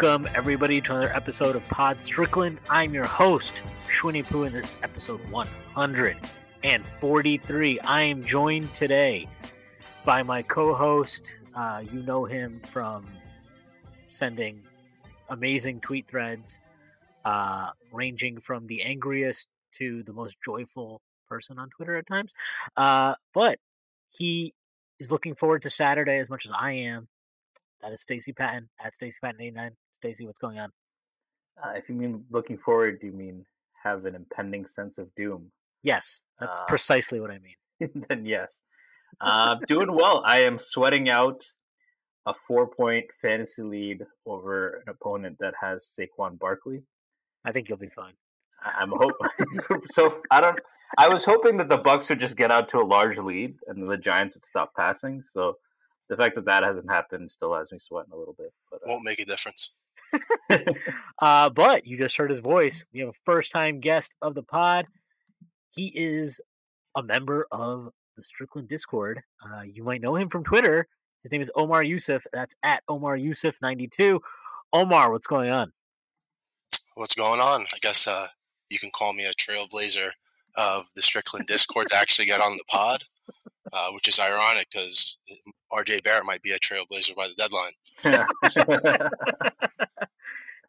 Welcome, everybody, to another episode of Pod Strickland. I'm your host, Shwinny Poo, and this is episode 143. I am joined today by my co host. Uh, you know him from sending amazing tweet threads, uh, ranging from the angriest to the most joyful person on Twitter at times. Uh, but he is looking forward to Saturday as much as I am. That is Stacy Patton at Stacy Patton 89. Stacy, what's going on? Uh, if you mean looking forward, do you mean have an impending sense of doom? Yes, that's uh, precisely what I mean. then yes. Uh, doing well. I am sweating out a four point fantasy lead over an opponent that has Saquon Barkley. I think you'll be fine. I'm hoping. so I don't. I was hoping that the Bucks would just get out to a large lead and the Giants would stop passing. So the fact that that hasn't happened still has me sweating a little bit. But uh, won't make a difference. uh, but you just heard his voice. We have a first time guest of the pod. He is a member of the Strickland Discord. Uh, you might know him from Twitter. His name is Omar Yousef. That's at Omar Yousef ninety two. Omar, what's going on? What's going on? I guess uh, you can call me a trailblazer of the Strickland Discord to actually get on the pod uh, which is ironic because RJ Barrett might be a trailblazer by the deadline.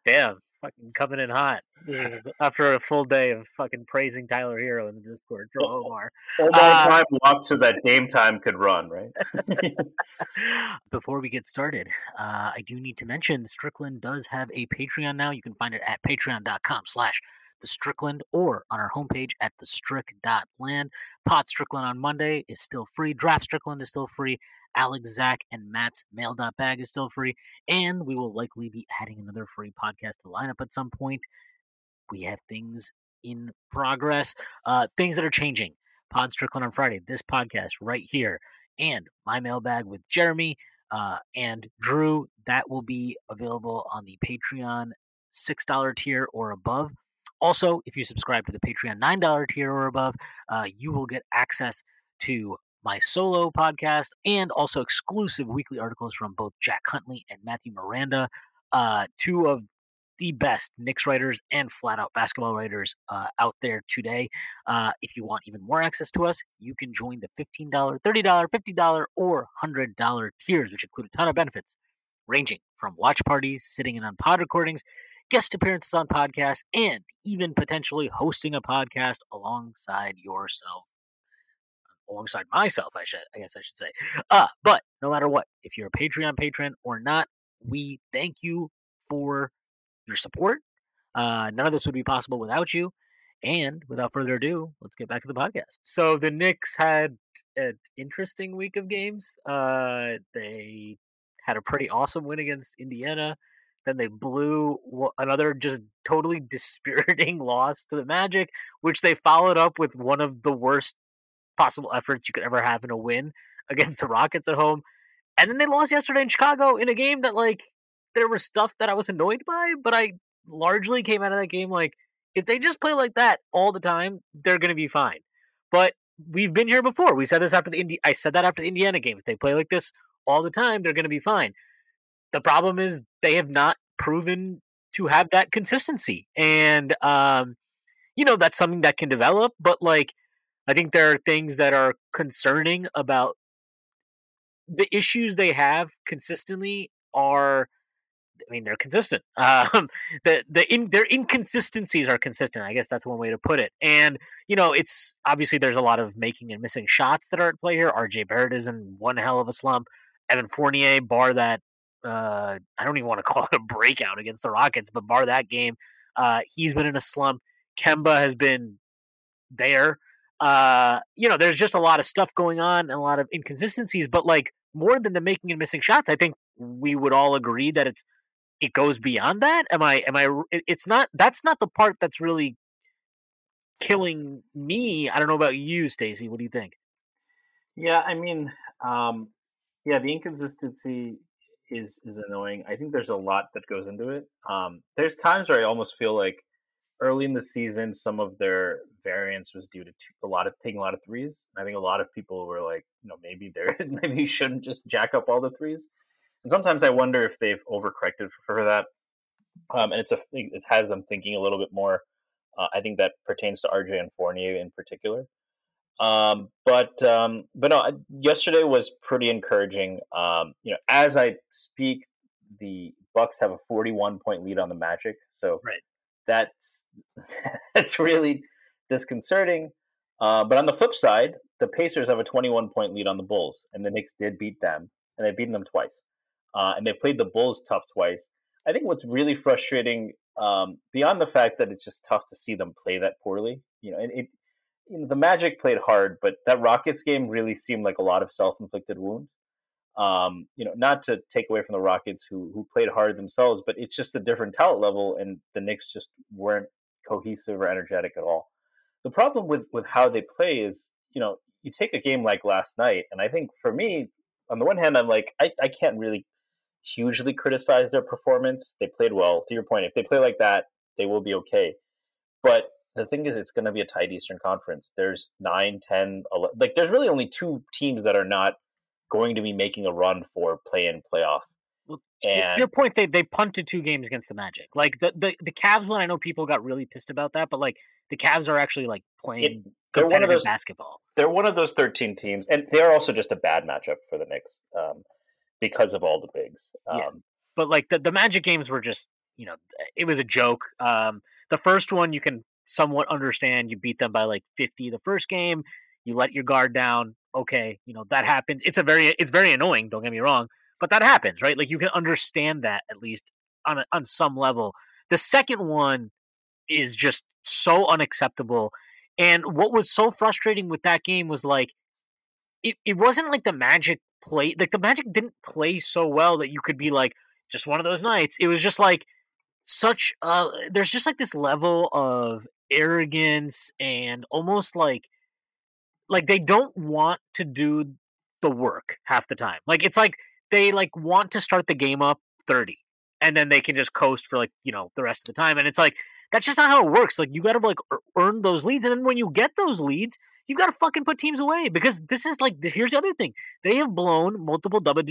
Damn, fucking coming in hot. after a full day of fucking praising Tyler Herro in the Discord from Omar. Omar uh, time walk so that game time could run, right? Before we get started, uh, I do need to mention Strickland does have a Patreon now. You can find it at patreon.com slash the Strickland or on our homepage at thestrick.land. Pod Strickland on Monday is still free. Draft Strickland is still free. Alex, Zach, and Matt's mail.bag is still free. And we will likely be adding another free podcast to the lineup at some point. We have things in progress, uh, things that are changing. Pod Strickland on Friday, this podcast right here, and my mailbag with Jeremy uh, and Drew. That will be available on the Patreon $6 tier or above. Also, if you subscribe to the Patreon $9 tier or above, uh, you will get access to my solo podcast and also exclusive weekly articles from both Jack Huntley and Matthew Miranda, uh, two of the best Knicks writers and flat out basketball writers uh, out there today. Uh, if you want even more access to us, you can join the $15, $30, $50, or $100 tiers, which include a ton of benefits, ranging from watch parties, sitting in on pod recordings, guest appearances on podcasts, and even potentially hosting a podcast alongside yourself. Alongside myself, I should, I guess I should say. Uh, but no matter what, if you're a Patreon patron or not, we thank you for your support. Uh, none of this would be possible without you. And without further ado, let's get back to the podcast. So the Knicks had an interesting week of games. Uh, they had a pretty awesome win against Indiana. Then they blew another just totally dispiriting loss to the Magic, which they followed up with one of the worst possible efforts you could ever have in a win against the Rockets at home. And then they lost yesterday in Chicago in a game that, like, there was stuff that I was annoyed by, but I largely came out of that game like, if they just play like that all the time, they're going to be fine. But we've been here before. We said this after the Indi- I said that after the Indiana game. If they play like this all the time, they're going to be fine. The problem is they have not proven to have that consistency. And, um, you know, that's something that can develop, but like, I think there are things that are concerning about the issues they have consistently are I mean, they're consistent. Um, the the in, their inconsistencies are consistent. I guess that's one way to put it. And you know, it's obviously there's a lot of making and missing shots that are at play here. R.J. Barrett is in one hell of a slump. Evan Fournier, bar that uh, I don't even want to call it a breakout against the Rockets, but bar that game, uh, he's been in a slump. Kemba has been there. uh, you know, there's just a lot of stuff going on and a lot of inconsistencies. But like more than the making and missing shots, I think we would all agree that it's it goes beyond that. Am I? Am I? It's not. That's not the part that's really killing me. I don't know about you, Stacy. What do you think? Yeah, I mean, um, yeah, the inconsistency is is annoying. I think there's a lot that goes into it. Um, there's times where I almost feel like early in the season, some of their variance was due to a lot of taking a lot of threes. I think a lot of people were like, you know, maybe they're maybe you shouldn't just jack up all the threes. And sometimes I wonder if they've overcorrected for, for that. Um, and it's a it has them thinking a little bit more. Uh, I think that pertains to RJ and Fournier in particular. Um, but um, but no, yesterday was pretty encouraging. Um, you know, as I speak, the Bucks have a 41 point lead on the Magic, so right. that's that's really disconcerting. Uh, but on the flip side, the Pacers have a 21 point lead on the Bulls, and the Knicks did beat them, and they've beaten them twice, uh, and they played the Bulls tough twice. I think what's really frustrating, um, beyond the fact that it's just tough to see them play that poorly, you know, and it you know, the Magic played hard, but that Rockets game really seemed like a lot of self-inflicted wounds. Um, you know, not to take away from the Rockets who who played hard themselves, but it's just a different talent level, and the Knicks just weren't cohesive or energetic at all. The problem with with how they play is, you know, you take a game like last night, and I think for me, on the one hand, I'm like, I, I can't really hugely criticize their performance. They played well. To your point, if they play like that, they will be okay. But the thing is, it's going to be a tight Eastern Conference. There's 9, 10, 11, like there's really only two teams that are not going to be making a run for play in playoff. And your point, they they punted two games against the Magic. Like the, the the Cavs one, I know people got really pissed about that, but like the Cavs are actually like playing it, they're one of those, basketball. They're one of those 13 teams, and they're also just a bad matchup for the Knicks um, because of all the bigs. Um, yeah. But like the the Magic games were just you know it was a joke. Um, the first one you can somewhat understand. You beat them by like 50 the first game. You let your guard down. Okay, you know that happens. It's a very it's very annoying. Don't get me wrong, but that happens, right? Like you can understand that at least on a, on some level. The second one is just so unacceptable. And what was so frustrating with that game was like it, it wasn't like the Magic play like the Magic didn't play so well that you could be like just one of those nights. It was just like such uh there's just like this level of arrogance and almost like like they don't want to do the work half the time. Like it's like they like want to start the game up 30 and then they can just coast for like, you know, the rest of the time and it's like that's just not how it works. Like you got to like earn those leads and then when you get those leads, you got to fucking put teams away because this is like here's the other thing. They have blown multiple double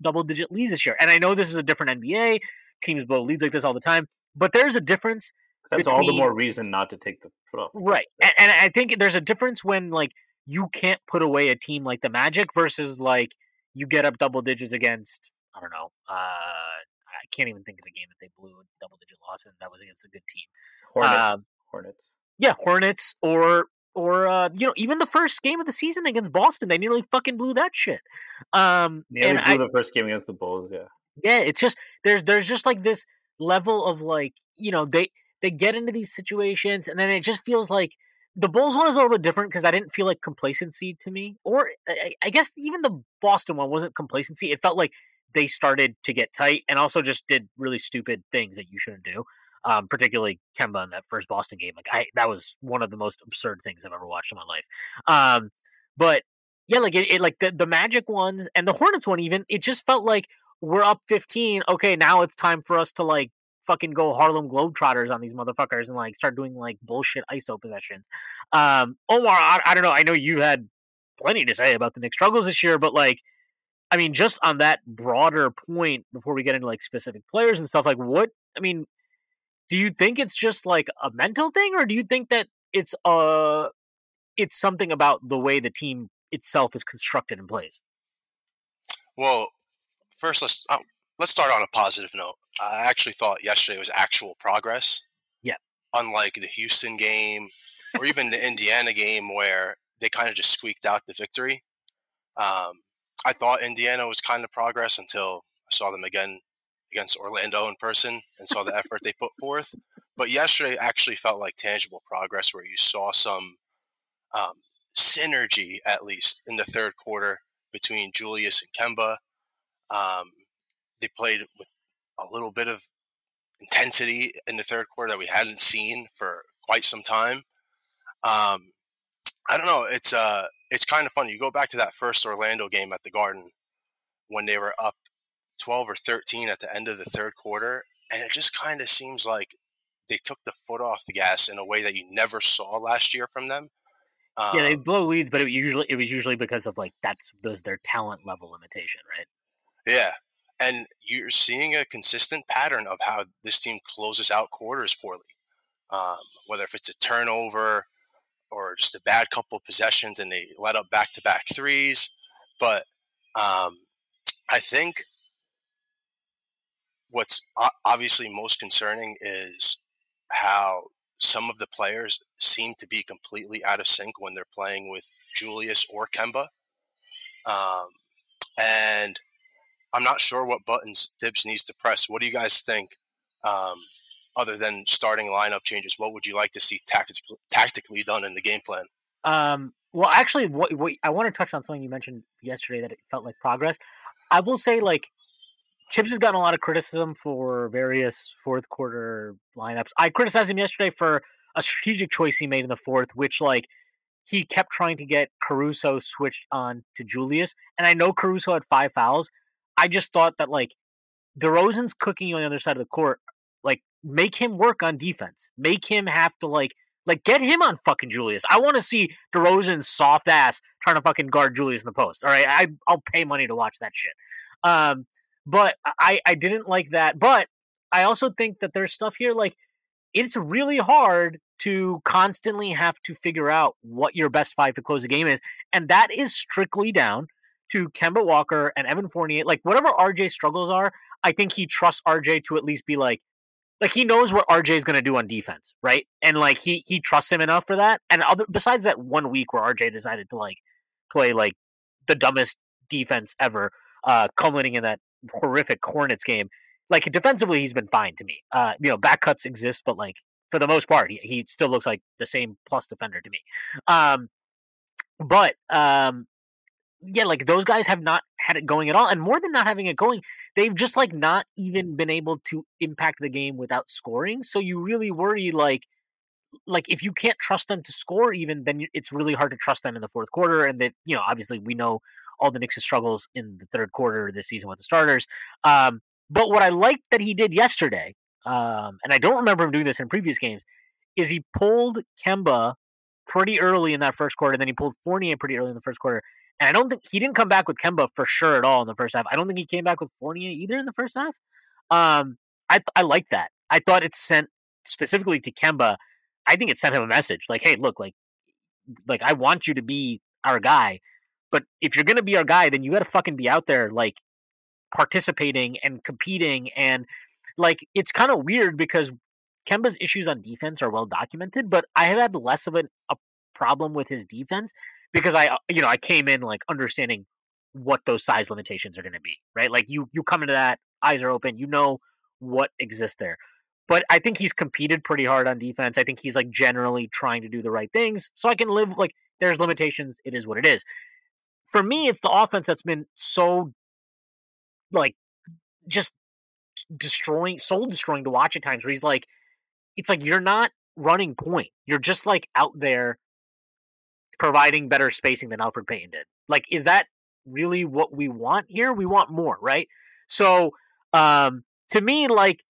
double digit leads this year. And I know this is a different NBA. Teams blow leads like this all the time, but there's a difference that's between, all the more reason not to take the foot off. Right, and, and I think there's a difference when like you can't put away a team like the Magic versus like you get up double digits against I don't know. Uh, I can't even think of the game that they blew a double digit loss, and that was against a good team. Hornets. Um, Hornets. Yeah, Hornets or or uh, you know even the first game of the season against Boston, they nearly fucking blew that shit. Um, nearly blew I, the first game against the Bulls. Yeah. Yeah, it's just there's there's just like this level of like you know they they get into these situations and then it just feels like the Bulls one is a little bit different because I didn't feel like complacency to me, or I, I, guess even the Boston one wasn't complacency. It felt like they started to get tight and also just did really stupid things that you shouldn't do. Um, particularly Kemba in that first Boston game, like I that was one of the most absurd things I've ever watched in my life. Um, but yeah, like it, it like the the Magic ones and the Hornets one even, it just felt like we're up 15. Okay, now it's time for us to like fucking go Harlem Globetrotters on these motherfuckers and like start doing like bullshit ISO possessions. Um, Omar, I, I, don't know. I know you had plenty to say about the Knicks struggles this year, but like, I mean, just on that broader point before we get into like specific players and stuff, like what, I mean, do you think it's just like a mental thing or do you think that it's uh it's something about the way the team itself is constructed and plays? Well, first let's uh, let's start on a positive note. I actually thought yesterday was actual progress. Yeah. Unlike the Houston game or even the Indiana game where they kind of just squeaked out the victory. Um, I thought Indiana was kind of progress until I saw them again against Orlando in person and saw the effort they put forth. But yesterday actually felt like tangible progress where you saw some um, synergy, at least in the third quarter, between Julius and Kemba. Um, they played with a little bit of intensity in the third quarter that we hadn't seen for quite some time. Um, I don't know. It's uh, it's kind of funny. You go back to that first Orlando game at the Garden when they were up 12 or 13 at the end of the third quarter, and it just kind of seems like they took the foot off the gas in a way that you never saw last year from them. Um, yeah, they um blow leads, but it usually it was usually because of like that's those their talent level limitation, right? Yeah, and you're seeing a consistent pattern of how this team closes out quarters poorly. Um, whether if it's a turnover or just a bad couple of possessions and they let up back to back threes, but um, I think what's obviously most concerning is how some of the players seem to be completely out of sync when they're playing with Julius or Kemba. Um, and I'm not sure what buttons Thibs needs to press. What do you guys think? Um, other than starting lineup changes, what would you like to see tactically, tactically done in the game plan? Um, well, actually, what, what I want to touch on something you mentioned yesterday that it felt like progress. I will say, like, Thibs has gotten a lot of criticism for various fourth quarter lineups. I criticized him yesterday for a strategic choice he made in the fourth, which like he kept trying to get Caruso switched on to Julius. And I know Caruso had five fouls. I just thought that like DeRozan's cooking you on the other side of the court. Like make him work on defense. Make him have to like like get him on fucking Julius. I want to see DeRozan's soft ass trying to fucking guard Julius in the post. All right, I I'll pay money to watch that shit. Um, but I, I didn't like that. But I also think that there's stuff here like it's really hard to constantly have to figure out what your best five to close the game is. And that is strictly down to Kemba Walker and Evan Fournier. Like whatever RJ struggles are, I think he trusts RJ to at least be like like he knows what RJ is going to do on defense, right? And like he he trusts him enough for that. And other besides that one week where RJ decided to like play like the dumbest defense ever, uh culminating in that horrific Hornets game. Like defensively, he's been fine to me. Uh, you know, back cuts exist, but like for the most part, he, he still looks like the same plus defender to me. Um, but um, yeah, like those guys have not had it going at all, and more than not having it going, they've just like not even been able to impact the game without scoring. So you really worry like like if you can't trust them to score even then it's really hard to trust them in the fourth quarter and that you know obviously we know all the Knicks' struggles in the third quarter this season with the starters. Um, but what I liked that he did yesterday, um, and I don't remember him doing this in previous games, is he pulled Kemba pretty early in that first quarter, and then he pulled Fournier pretty early in the first quarter. And I don't think he didn't come back with Kemba for sure at all in the first half. I don't think he came back with Fournier either in the first half. Um, I I like that. I thought it sent specifically to Kemba. I think it sent him a message like, hey, look, like, like I want you to be our guy. But if you're gonna be our guy, then you got to fucking be out there like participating and competing and like it's kind of weird because Kemba's issues on defense are well documented, but I have had less of an, a problem with his defense because I uh, you know I came in like understanding what those size limitations are going to be, right? Like you you come into that eyes are open, you know what exists there. But I think he's competed pretty hard on defense. I think he's like generally trying to do the right things. So I can live like there's limitations. It is what it is for me, it's the offense that's been so like just destroying, soul destroying to watch at times. Where he's like, it's like you're not running point. You're just like out there providing better spacing than Elfrid Payton did. Like, is that really what we want here? We want more, right? So, um, to me, like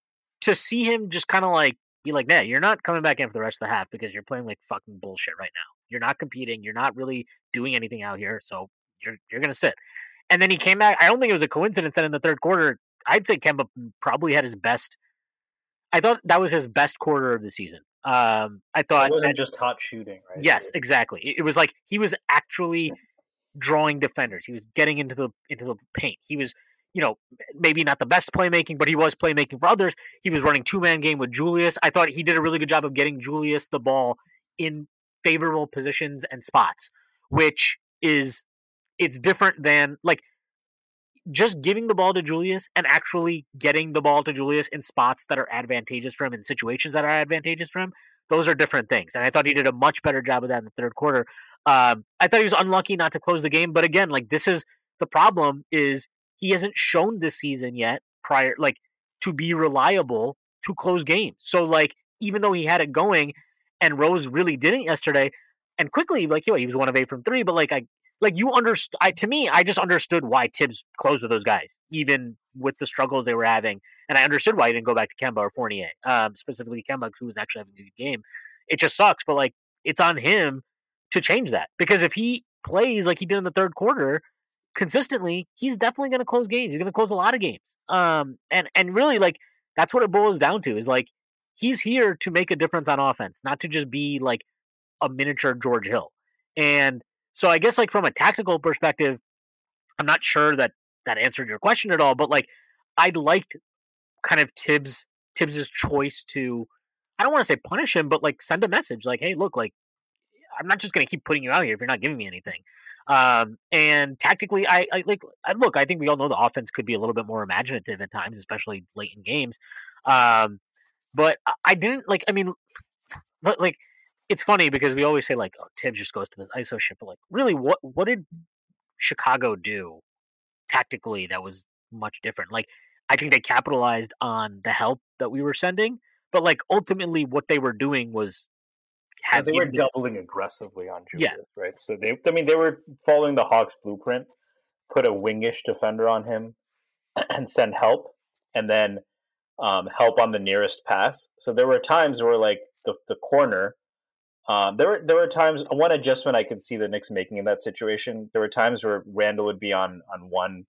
to see him just kind of like be like, nah, you're not coming back in for the rest of the half because you're playing like fucking bullshit right now. You're not competing. You're not really doing anything out here. So you're you're gonna sit. And then he came back. I don't think it was a coincidence that in the third quarter, I'd say Kemba probably had his best. I thought that was his best quarter of the season. Um, I thought it wasn't that, just hot shooting, right? Yes, exactly. It, it was like he was actually drawing defenders. He was getting into the into the paint. He was, you know, maybe not the best playmaking, but he was playmaking for others. He was running two man game with Julius. I thought he did a really good job of getting Julius the ball in favorable positions and spots, which is it's different than like just giving the ball to Julius and actually getting the ball to Julius in spots that are advantageous for him in situations that are advantageous for him. those are different things. And I thought he did a much better job of that in the third quarter. Um, I thought he was unlucky not to close the game, but again, like this is the problem is he hasn't shown this season yet prior like to be reliable to close games. So like even though he had it going and Rose really didn't yesterday and quickly like you know, he was one of eight from three, but like I like you understood I to me, I just understood why Thibs closed with those guys, even with the struggles they were having. And I understood why he didn't go back to Kemba or Fournier, um, specifically Kemba, who was actually having a good game. It just sucks, but like it's on him to change that. Because if he plays like he did in the third quarter consistently, he's definitely gonna close games. He's gonna close a lot of games. Um and and really like that's what it boils down to is like he's here to make a difference on offense, not to just be like a miniature George Hill. And so I guess like from a tactical perspective, I'm not sure that that answered your question at all, but like I liked kind of Thibs Thibs's choice to I don't want to say punish him, but like send a message like, hey, look, like I'm not just going to keep putting you out here if you're not giving me anything. Um, and tactically, I, I like I, look. I think we all know the offense could be a little bit more imaginative at times, especially late in games. Um, but I didn't like. I mean, but like it's funny because we always say like, "Oh, Thibs just goes to this ISO ship," but like, really, what what did Chicago do tactically that was much different? Like, I think they capitalized on the help that we were sending, but like ultimately, what they were doing was have. they were doubling aggressively on Julius, yeah. right? So they, I mean, they were following the Hawks blueprint, put a wingish defender on him, and send help, and then um, help on the nearest pass. So there were times where like the the corner um, there were there were times one adjustment I could see the Knicks making in that situation. There were times where Randle would be on on one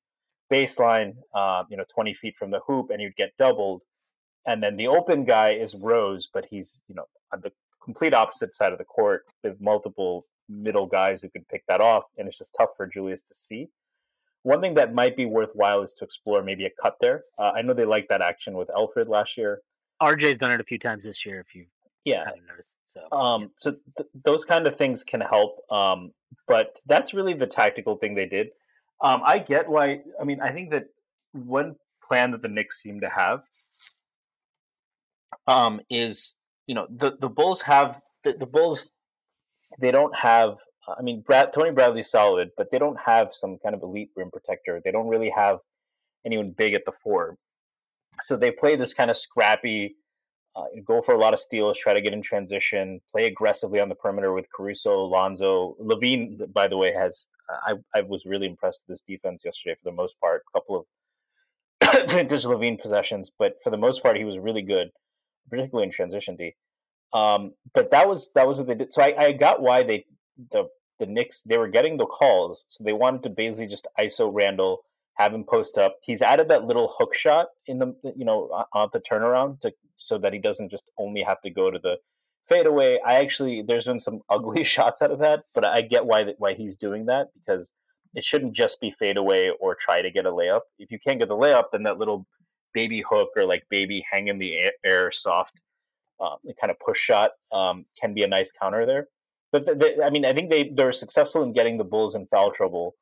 baseline, uh, you know, twenty feet from the hoop, and you'd get doubled, and then the open guy is Rose, but he's you know on the complete opposite side of the court with multiple middle guys who could pick that off, and it's just tough for Julius to see. One thing that might be worthwhile is to explore maybe a cut there. Uh, I know they liked that action with Elfrid last year. RJ's done it a few times this year. If you yeah. So, um, so th- those kind of things can help. Um, but that's really the tactical thing they did. Um, I get why. I mean, I think that one plan that the Knicks seem to have um, is, you know, the the Bulls have the, the Bulls. They don't have. I mean, Brad, Tony Bradley's solid, but they don't have some kind of elite rim protector. They don't really have anyone big at the four. So they play this kind of scrappy uh, go for a lot of steals, try to get in transition, play aggressively on the perimeter with Caruso, Lonzo, LaVine. By the way, has I I was really impressed with this defense yesterday for the most part. A couple of vintage LaVine possessions, but for the most part, he was really good, particularly in transition D. Um, but that was that was what they did. So I, I got why they the the Knicks they were getting the calls, so they wanted to basically just ISO Randle have him post up. He's added that little hook shot in the you know on the turnaround to so that he doesn't just only have to go to the fadeaway. I actually there's been some ugly shots out of that, but I get why why he's doing that because it shouldn't just be fadeaway or try to get a layup. If you can't get the layup, then that little baby hook or like baby hang in the air soft um, kind of push shot um, can be a nice counter there. But I mean, I think they they were successful in getting the Bulls in foul trouble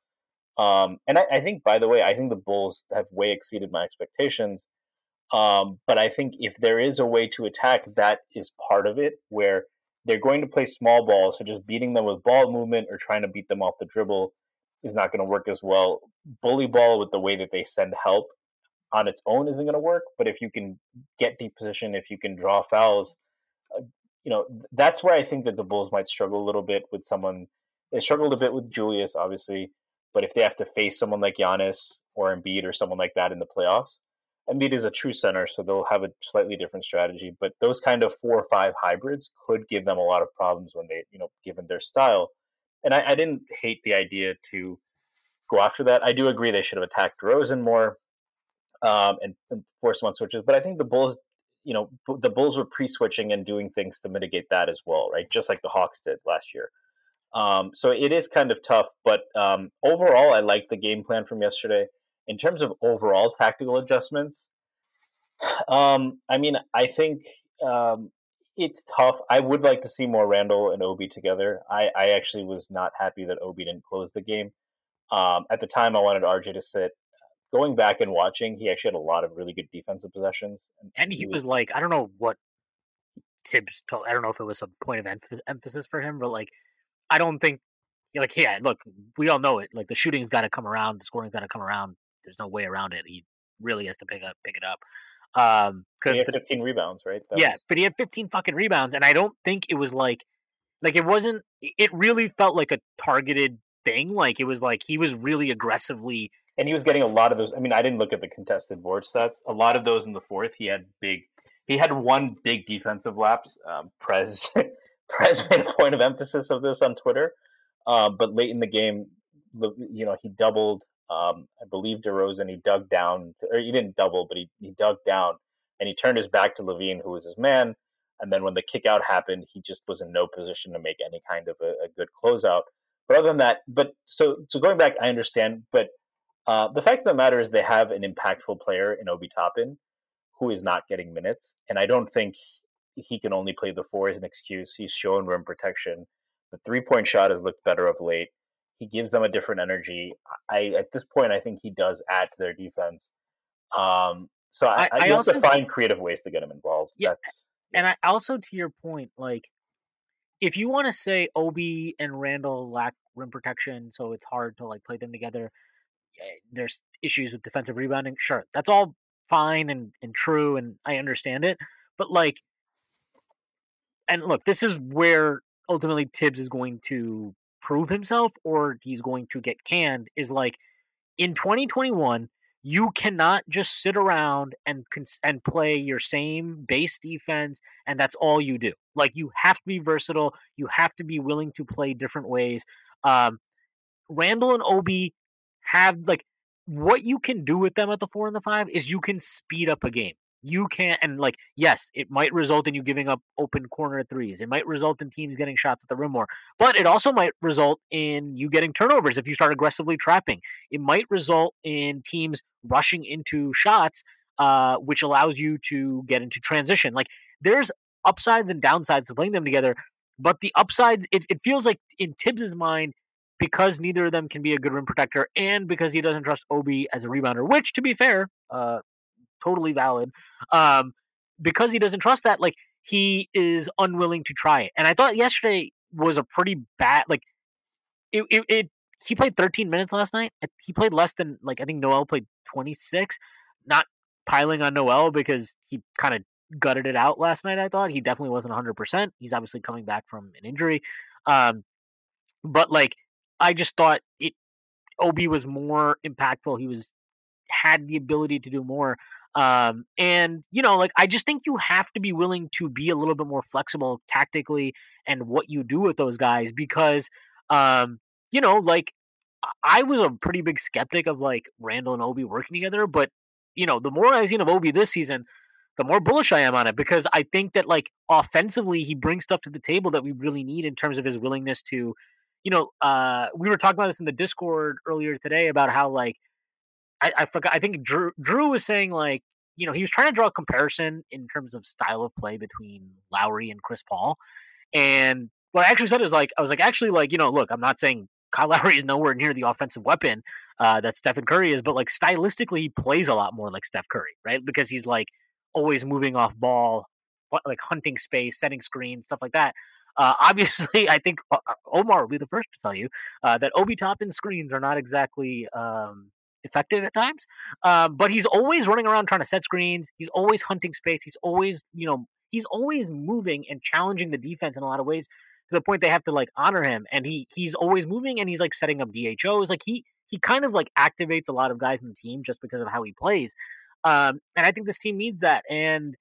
um, and I, I, think, by the way, I think the Bulls have way exceeded my expectations. Um, but I think if there is a way to attack, that is part of it, where they're going to play small ball. So just beating them with ball movement or trying to beat them off the dribble is not going to work as well. Bully ball with the way that they send help on its own isn't going to work. But if you can get deep position, if you can draw fouls, uh, you know, that's where I think that the Bulls might struggle a little bit with someone. They struggled a bit with Julius, obviously. But if they have to face someone like Giannis or Embiid or someone like that in the playoffs, Embiid is a true center, so they'll have a slightly different strategy. But those kind of four or five hybrids could give them a lot of problems when they, you know, given their style. And I, I didn't hate the idea to go after that. I do agree they should have attacked Rosen more um, and, and force him on switches. But I think the Bulls, you know, the Bulls were pre-switching and doing things to mitigate that as well, right? Just like the Hawks did last year. Um, so it is kind of tough, but um, overall, I like the game plan from yesterday. In terms of overall tactical adjustments, um, I mean, I think um, it's tough. I would like to see more Randle and Obi together. I, I actually was not happy that Obi didn't close the game. Um, at the time, I wanted RJ to sit. Going back and watching, he actually had a lot of really good defensive possessions, and he, he was, was like, I don't know what Thibs told. I don't know if it was a point of emph- emphasis for him, but like, I don't think like yeah, look, we all know it. Like the shooting's got to come around, the scoring's got to come around. There's no way around it. He really has to pick up pick it up. Um, because He had 15 rebounds, right? That yeah, was- but he had 15 fucking rebounds, and I don't think it was like, like it wasn't. It really felt like a targeted thing. Like it was like he was really aggressively. and he was getting a lot of those. I mean, I didn't look at the contested board stats. A lot of those in the fourth, he had big. He had one big defensive lapse. Um, Prez Prez made a point of emphasis of this on Twitter. Um, but late in the game, you know, he doubled. Um, I believe DeRozan. He dug down, or he didn't double, but he, he dug down, and he turned his back to LaVine, who was his man. And then when the kick out happened, he just was in no position to make any kind of a, a good closeout. But other than that, but so so going back, I understand, but uh, the fact of the matter is they have an impactful player in Obi Toppin who is not getting minutes, and I don't think he can only play the four as an excuse. He's shown rim protection. The three point shot has looked better of late. He gives them a different energy. I at this point, I think he does add to their defense. Um, so I, I- I, you have to also- find creative ways to get him involved. Yeah, That's And I also, to your point, like if you want to say Obi and Randle lack rim protection, so it's hard to like play them together. eh, There's issues with defensive rebounding. Sure, that's all fine and and true, and I understand it. But like, and look, this is where ultimately Thibs is going to prove himself, or he's going to get canned. Is like in 2021 you cannot just sit around and and play your same base defense and that's all you do like you have to be versatile you have to be willing to play different ways um randle and obi have like what you can do with them at the four and the five is you can speed up a game you can't and like yes it might result in you giving up open corner threes it might result in teams getting shots at the rim more but it also might result in you getting turnovers if you start aggressively trapping it might result in teams rushing into shots, uh, which allows you to get into transition. Like there's upsides and downsides to playing them together, but the upsides, it, it feels like in Thibs's mind, because neither of them can be a good rim protector, and because he doesn't trust Obi as a rebounder, which to be fair, uh, totally valid. Um, because he doesn't trust that, like he is unwilling to try it. And I thought yesterday was a pretty bad, like it, it, it he played 13 minutes last night. He played less than like I think Noel played 26. Not piling on Noel because he kind of gutted it out last night. I thought he definitely wasn't 100. percent He's obviously coming back from an injury, um, but like I just thought it. Obi was more impactful. He was had the ability to do more. Um, and you know, like I just think you have to be willing to be a little bit more flexible tactically and what you do with those guys because um, you know, like I- was a pretty big skeptic of like Randle and Obi working together, but you know, the more I've seen of Obi this season, the more bullish I am on it because I think that like offensively he brings stuff to the table that we really need in terms of his willingness to, you know, uh, we were talking about this in the Discord earlier today about how like I, I forgot I think Drew Drew was saying like you know he was trying to draw a comparison in terms of style of play between Lowry and Chris Paul, and what I actually said is like I was like actually like you know look I'm not saying Kyle Lowry is nowhere near the offensive weapon uh, that Stephen Curry is, but like stylistically he plays a lot more like Steph Curry, right? Because he's like always moving off ball, like hunting space, setting screens, stuff like that. Uh, obviously, I think uh, Omar will be the first to tell you uh, that Obi Toppin screens are not exactly um, effective at times. Um, but he's always running around trying to set screens. He's always hunting space. He's always, you know, he's always moving and challenging the defense in a lot of ways to the point they have to like honor him. And he he's always moving and he's like setting up DHOs. Like he he kind of like activates a lot of guys in the team just because of how he plays. Um, and I think this team needs that. And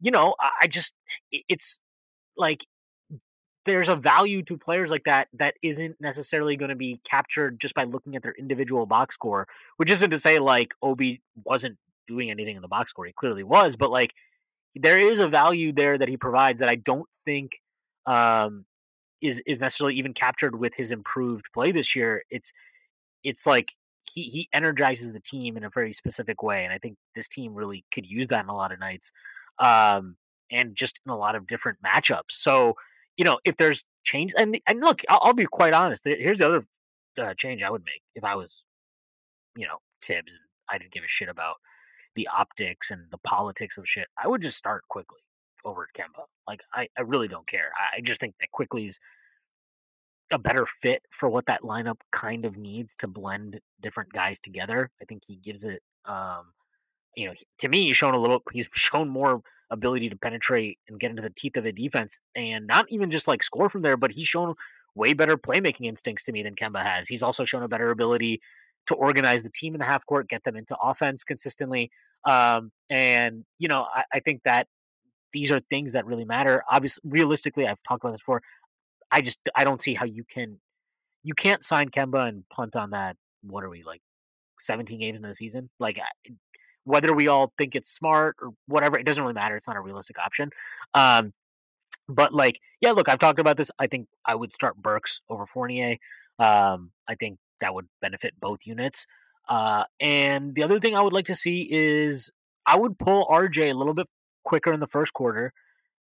you know, I, I just it- it's like there's a value to players like that that isn't necessarily going to be captured just by looking at their individual box score which isn't to say like Obi wasn't doing anything in the box score. He clearly was, but like there is a value there that he provides that I don't think um, is is necessarily even captured with his improved play this year. It's it's like he he energizes the team in a very specific way, and I think this team really could use that in a lot of nights, um, and just in a lot of different matchups. So you know if there's change, and and look, I'll, I'll be quite honest. Here's the other uh, change I would make if I was you know Thibs and I didn't give a shit about the optics and the politics of shit. I would just start Quickley. over Kemba. Like I, I really don't care. I, I just think that Quickley's a better fit for what that lineup kind of needs to blend different guys together. I think he gives it um you know, to me he's shown a little he's shown more ability to penetrate and get into the teeth of a defense and not even just like score from there, but he's shown way better playmaking instincts to me than Kemba has. He's also shown a better ability to organize the team in the half court, get them into offense consistently. Um, and you know, I, I think that these are things that really matter. Obviously, realistically, I've talked about this before. I just I don't see how you can you can't sign Kemba and punt on that. What are we like, seventeen games in the season? Like whether we all think it's smart or whatever, it doesn't really matter. It's not a realistic option. Um, but like, yeah, look, I've talked about this. I think I would start Burks over Fournier. Um, I think that would benefit both units. Uh, and the other thing I would like to see is I would pull RJ a little bit quicker in the first quarter,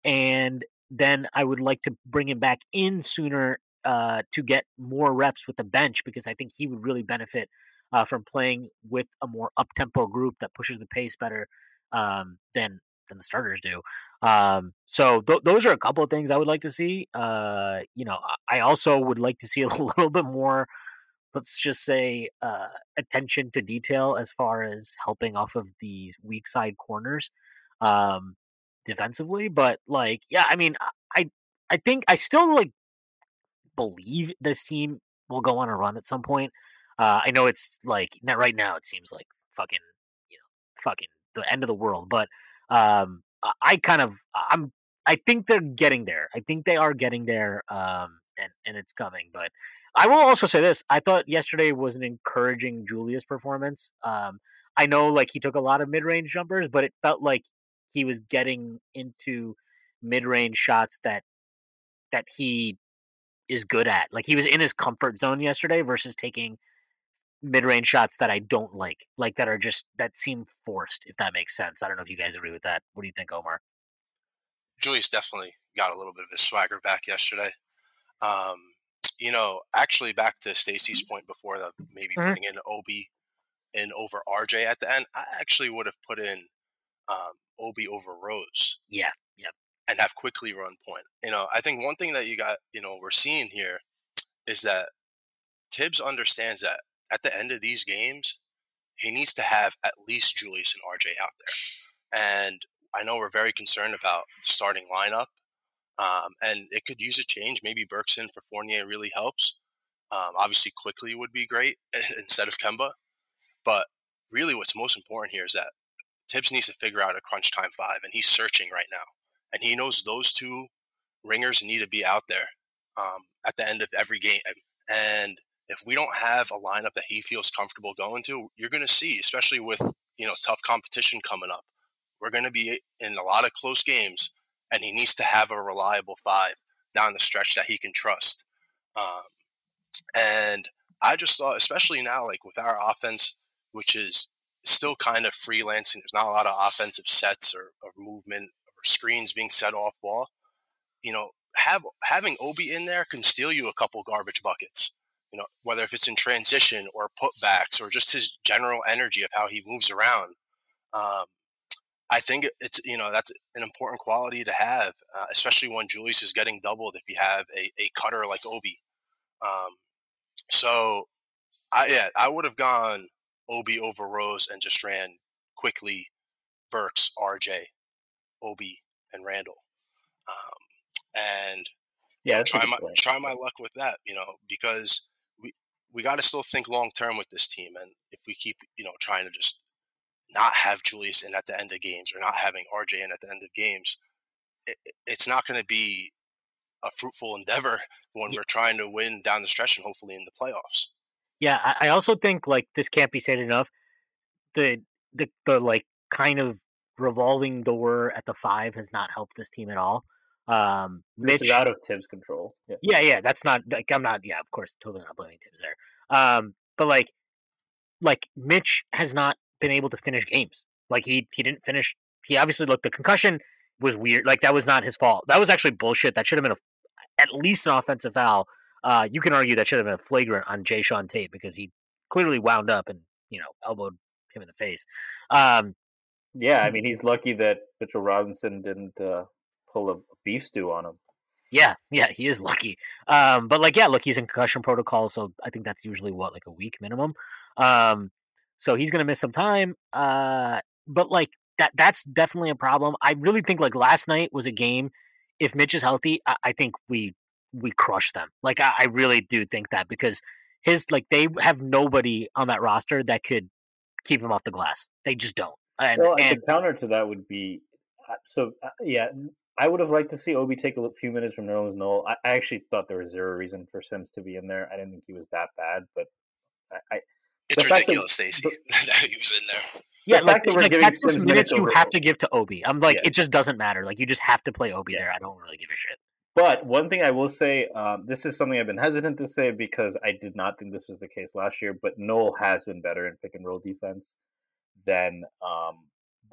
and then I would like to bring him back in sooner uh, to get more reps with the bench because I think he would really benefit uh, from playing with a more up tempo group that pushes the pace better um, than than the starters do. Um, so th- those are a couple of things I would like to see. Uh, you know, I also would like to see a little bit more let's just say uh, attention to detail as far as helping off of these weak side corners um, defensively. But like, yeah, I mean, I I think I still like believe this team will go on a run at some point. Uh, I know it's like not right now. It seems like fucking you know fucking the end of the world, but um, I kind of I'm I think they're getting there. I think they are getting there, um, and and it's coming. But I will also say this: I thought yesterday was an encouraging Julius performance. Um, I know like he took a lot of mid range jumpers, but it felt like he was getting into mid range shots that that he is good at. Like he was in his comfort zone yesterday versus taking mid range shots that I don't like, like that are just that seem forced. If that makes sense, I don't know if you guys agree with that. What do you think, Omar? Julius definitely got a little bit of his swagger back yesterday. Um, you know, actually back to Stacy's mm-hmm. point before the maybe mm-hmm. putting in Obi and over RJ at the end, I actually would have put in um, Obi over Rose. Yeah, yeah, and have Quickley run point. You know, I think one thing that you got, you know, we're seeing here is that Thibs understands that at the end of these games, he needs to have at least Julius and RJ out there. And I know we're very concerned about the starting lineup um, and it could use a change. Maybe Berkson for Fournier really helps. Um, obviously, Quickley would be great instead of Kemba. But really, what's most important here is that Thibs needs to figure out a crunch time five, and he's searching right now. And he knows those two ringers need to be out there um, at the end of every game. And if we don't have a lineup that he feels comfortable going to, you're going to see, especially with you know tough competition coming up, we're going to be in a lot of close games and he needs to have a reliable five down the stretch that he can trust. Um, and I just thought, especially now, like with our offense, which is still kind of freelancing, there's not a lot of offensive sets or, or movement or screens being set off ball. You know, have having Obi in there can steal you a couple garbage buckets. You know, whether if it's in transition or putbacks or just his general energy of how he moves around. Um, I think it's you know that's an important quality to have, uh, especially when Julius is getting doubled. If you have a, a cutter like Obi, um, so I yeah I would have gone Obi over Rose and just ran Quickley Burks, RJ, Obi, and Randle, um, and yeah, try my point. try my luck with that. You know because we got to still think long term with this team, and if we keep you know trying to just not have Julius in at the end of games or not having RJ in at the end of games, it, it's not going to be a fruitful endeavor when yeah. we're trying to win down the stretch and hopefully in the playoffs. Yeah, I also think like this can't be said enough. The the the like kind of revolving door at the five has not helped this team at all. Um, Mitch is out of Thibs' control. Yeah. yeah, yeah, that's not like I'm not. Yeah, of course, totally not blaming Thibs there. Um, but like, like Mitch has not been able to finish games. Like he he didn't finish. He obviously looked the concussion was weird. Like that was not his fault. That was actually bullshit. That should have been a, at least an offensive foul. Uh, you can argue that should have been a flagrant on Jae'Sean Tate because he clearly wound up and you know elbowed him in the face. Um, yeah, I mean he's lucky that Mitchell Robinson didn't uh, pull a beef stew on him. Yeah, yeah, he is lucky. Um, but like, yeah, look, he's in concussion protocol, so I think that's usually what like a week minimum. Um, so he's gonna miss some time. Uh, but like that, that's definitely a problem. I really think like last night was a game. If Mitch is healthy, I, I think we we crush them. Like I, I really do think that because his like they have nobody on that roster that could keep him off the glass. They just don't. And, well, and the counter to that would be uh, so uh, yeah. I would have liked to see Obi take a few minutes from Nerlens Noel. I, I actually thought there was zero reason for Sims to be in there. I didn't think he was that bad, but I, I It's The fact that- ridiculous, Stacy, that he was in there. yeah, the like, fact that we're like giving that's just Sims minutes minutes you have to give to Obi. I'm like, Yeah. it just doesn't matter. Like you just have to play Obi Yeah. there. I don't really give a shit. But one thing I will say, um, this is something I've been hesitant to say because I did not think this was the case last year. But Noel has been better in pick and roll defense than um,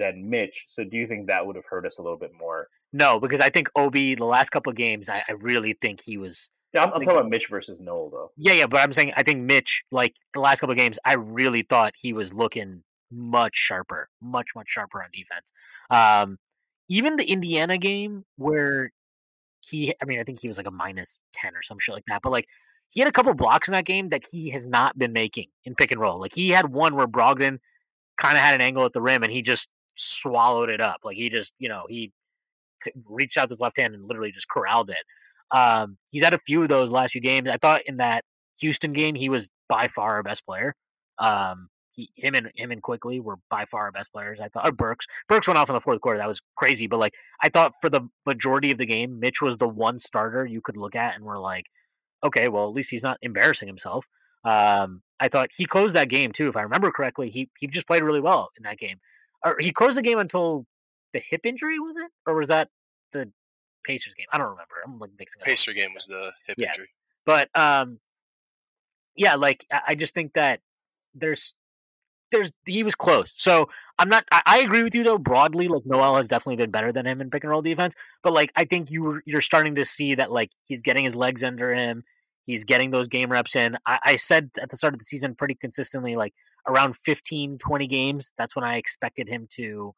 than Mitch. So do you think that would have hurt us a little bit more? No, because I think Obi the last couple of games, I, I really think he was. Yeah, I'm, I'm Think- talking about Mitch versus Noel though. Yeah, yeah, but I'm saying I think Mitch, like the last couple of games, I really thought he was looking much sharper, much much sharper on defense. Um, even the Indiana game where he, I mean, I think he was like a minus ten or some shit like that, but like he had a couple blocks in that game that he has not been making in pick and roll. Like he had one where Brogdon kind of had an angle at the rim and he just swallowed it up. Like he just, you know, he t- reached out his left hand and literally just corralled it. Um, he's had a few of those last few games. I thought in that Houston game he was by far our best player. Um, he, him and him and Quickley were by far our best players. I thought. Or Burks. Burks went off in the fourth quarter. That was crazy. But like I thought for the majority of the game, Mitch was the one starter you could look at and we're like, okay, well at least he's not embarrassing himself. Um, I thought he closed that game too, if I remember correctly. He he just played really well in that game. Or he closed the game until the hip injury was it, or was that the Pacers game? I don't remember. I'm like mixing up. Pacer game was the hip Yeah. injury. But um, yeah, like I, just think that there's there's he was close. So I'm not. I, I agree with you though. Broadly, like Noel has definitely been better than him in pick and roll defense. But like I think you were- you're starting to see that like he's getting his legs under him. He's getting those game reps in. I, I said at the start of the season pretty consistently, like around 15, 20 games. That's when I expected him to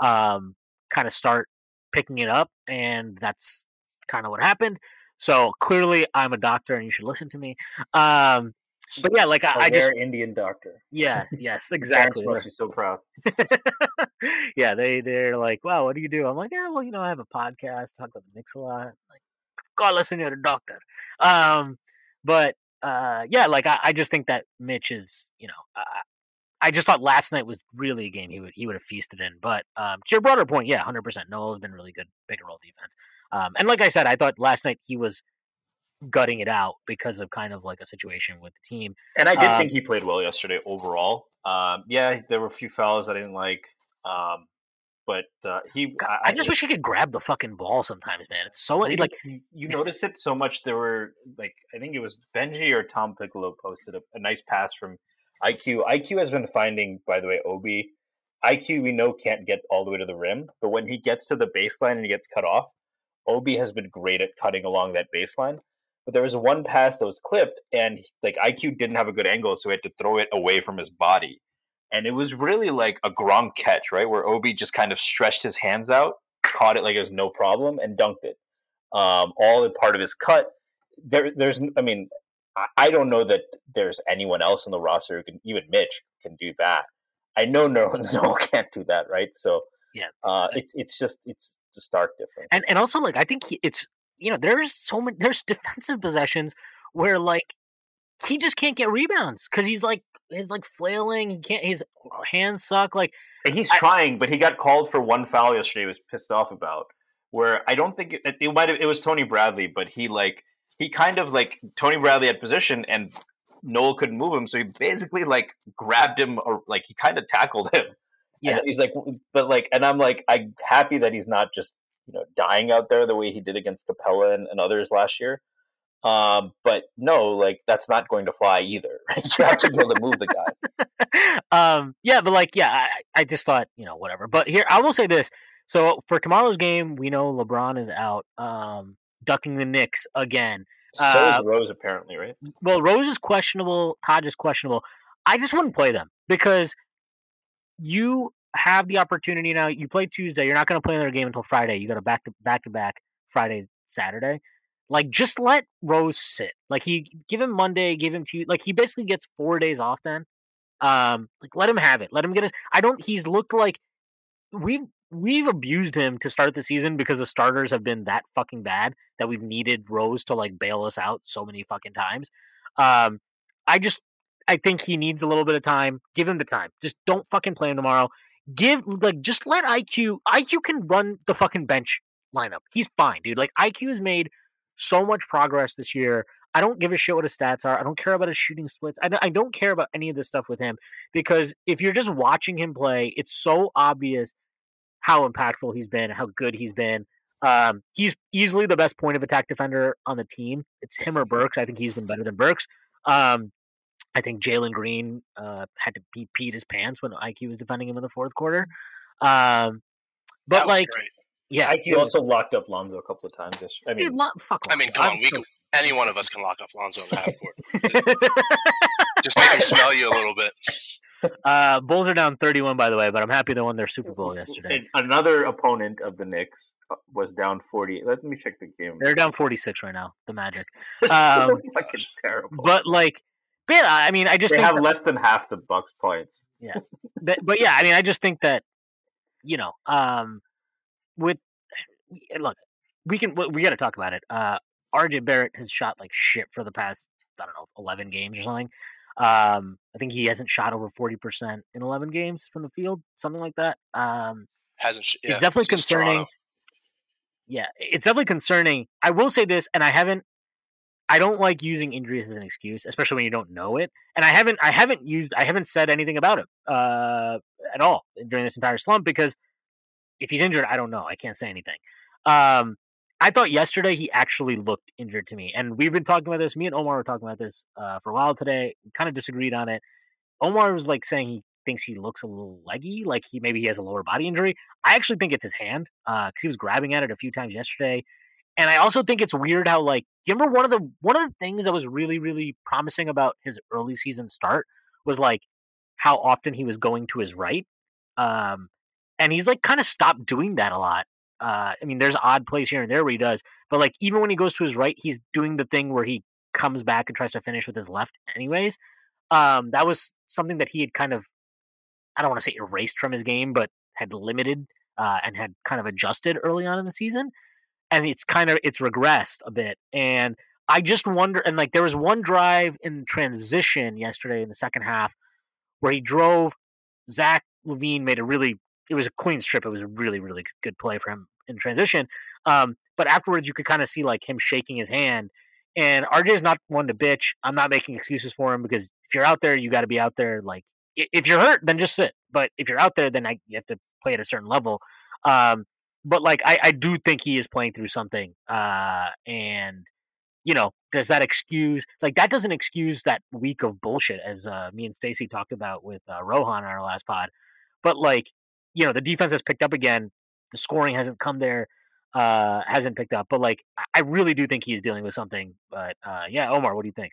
um, kind of start picking it up, and that's kind of what happened. So clearly, I'm a doctor, and you should listen to me. Um, but yeah, like I, A I just Indian doctor. yeah, yes, exactly. must be so proud. yeah, they they're like, wow, what do you do? I'm like, yeah, well, you know, I have a podcast, talk about the Knicks a lot. Like, God, listen to the doctor. Um, but uh, yeah, like I, I just think that Mitch is, you know, I, I just thought last night was really a game he would he would have feasted in. But um, to your broader point, yeah, hundred percent. Noel's been really good pick and roll defense. Um, and like I said, I thought last night he was gutting it out because of kind of like a situation with the team. And I did Um, think he played well yesterday overall. Um, yeah, there were a few fouls I didn't like, um, but uh, he. God, I, just wish he could grab the fucking ball sometimes, man. It's so like you, you notice it so much. There were like I think it was Benji or Tom Piccolo posted a, a nice pass from IQ. IQ has been finding, by the way, Obi. IQ we know can't get all the way to the rim, but when he gets to the baseline and he gets cut off, Obi has been great at cutting along that baseline. But there was one pass that was clipped, and like IQ didn't have a good angle, so he had to throw it away from his body. And it was really like a Gronk catch, right? Where Obi just kind of stretched his hands out, caught it like it was no problem, and dunked it. Um, all in part of his cut. There, there's, I mean, I, don't know that there's anyone else in the roster who can, even Mitch can do that. I know no one Noel can't do that, right? So Yeah. uh, it's it's just it's a stark difference. and and also like I think he, it's you know there's so many there's defensive possessions where like he just can't get rebounds because he's like he's like flailing. He can't. His hands suck. Like he's I- trying, but he got called for one foul yesterday. He was pissed off about where I don't think it, it might have it was Tony Bradley, but he like he kind of like Tony Bradley had position and Noel couldn't move him, so he basically like grabbed him or like he kind of tackled him. Yeah. and he's like, but like, and I'm like, I'm happy that he's not just you know dying out there the way he did against Capela and, and others last year. Um, but no, like that's not going to fly either. Right? You have to be able to move the guy. um, yeah, but like, yeah, I, I just thought, you know, whatever. But here, I will say this. So for tomorrow's game, we know LeBron is out, um, ducking the Knicks again. So Uh, is Rose apparently, right? Well, Rose is questionable. Taj is questionable. I just wouldn't play them because you have the opportunity now. You play Tuesday. You're not going to play another game until Friday. You got a back to back to back Friday Saturday. Like just let Rose sit. Like he give him Monday, give him Tuesday. Like he basically gets four days off then. Um, like let him have it. Let him get his. I don't. He's looked like we've we've abused him to start the season because the starters have been that fucking bad that we've needed Rose to like bail us out so many fucking times. Um, I just I think he needs a little bit of time. Give him the time. Just don't fucking play him tomorrow. Give like just let IQ IQ can run the fucking bench lineup. He's fine, dude. Like IQ has made so much progress this year. I don't give a shit what his stats are. I don't care about his shooting splits. I, I don't care about any of this stuff with him because if you're just watching him play, it's so obvious how impactful he's been, how good he's been. Um, he's easily the best point of attack defender on the team. It's him or Burks. I think he's been better than Burks. Um, I think Jalen Green uh, had to pee peed his pants when IQ was defending him in the fourth quarter. Um, but like, great. Yeah, IQ also locked up Lonzo a couple of times. Just, I mean, Dude, lo- fuck I mean, come on, we so can, any one of us can lock up Lonzo in the half court. Just make him smell you a little bit. uh, Bulls are down 31, by the way, but I'm happy they won their Super Bowl yesterday. and another opponent of the Knicks uh, was down forty. Let me check the game. They're down 46 right now. The Magic, It's um, so fucking terrible. but like, but yeah, I mean, I just they think have that- less than half the Bucks points. that, but yeah, I mean, I just think that you know, um, with look, we can we got to talk about it. Uh, RJ Barrett has shot like shit for the past I don't know eleven games or something. Um, I think he hasn't shot over forty percent in eleven games from the field, something like that. Um, Hasn't. sh- It's definitely concerning. Yeah, it's definitely concerning. I will say this, and I haven't. I don't like using injuries as an excuse, especially when you don't know it. And I haven't. I haven't used. I haven't said anything about it uh, at all during this entire slump because if he's injured, I don't know. I can't say anything. Um, I thought yesterday he actually looked injured to me, and we've been talking about this. Me and Omar were talking about this uh, for a while today. We kind of disagreed on it. Omar was like saying he thinks he looks a little leggy, like he maybe he has a lower body injury. I actually think it's his hand because he was grabbing at it a few times yesterday, and I also think it's weird how like you remember one of the one of the things that was really really promising about his early season start was like how often he was going to his right, um, and he's like kind of stopped doing that a lot. Uh, I mean, there's odd plays here and there where he does, but like even when he goes to his right, he's doing the thing where he comes back and tries to finish with his left, anyways. Um, that was something that he had kind of I don't want to say erased from his game, but had limited uh, and had kind of adjusted early on in the season. And it's kind of it's regressed a bit. And I just wonder. And like there was one drive in transition yesterday in the second half where he drove. Zach LaVine made a really it was a clean strip. It was a really really good play for him in transition. Um, but afterwards, you could kind of see like him shaking his hand. And RJ is not one to bitch. I'm not making excuses for him because if you're out there, you got to be out there. Like if you're hurt, then just sit. But if you're out there, then I, you have to play at a certain level. Um, but like I, I do think he is playing through something. Uh, and you know, does that excuse like that doesn't excuse that week of bullshit as uh, me and Stacy talked about with uh, Rohan on our last pod. But like, you know, the defense has picked up again. The scoring hasn't come there. Uh, hasn't picked up. But like, I- really do think he's dealing with something. But uh, yeah, Omar, what do you think?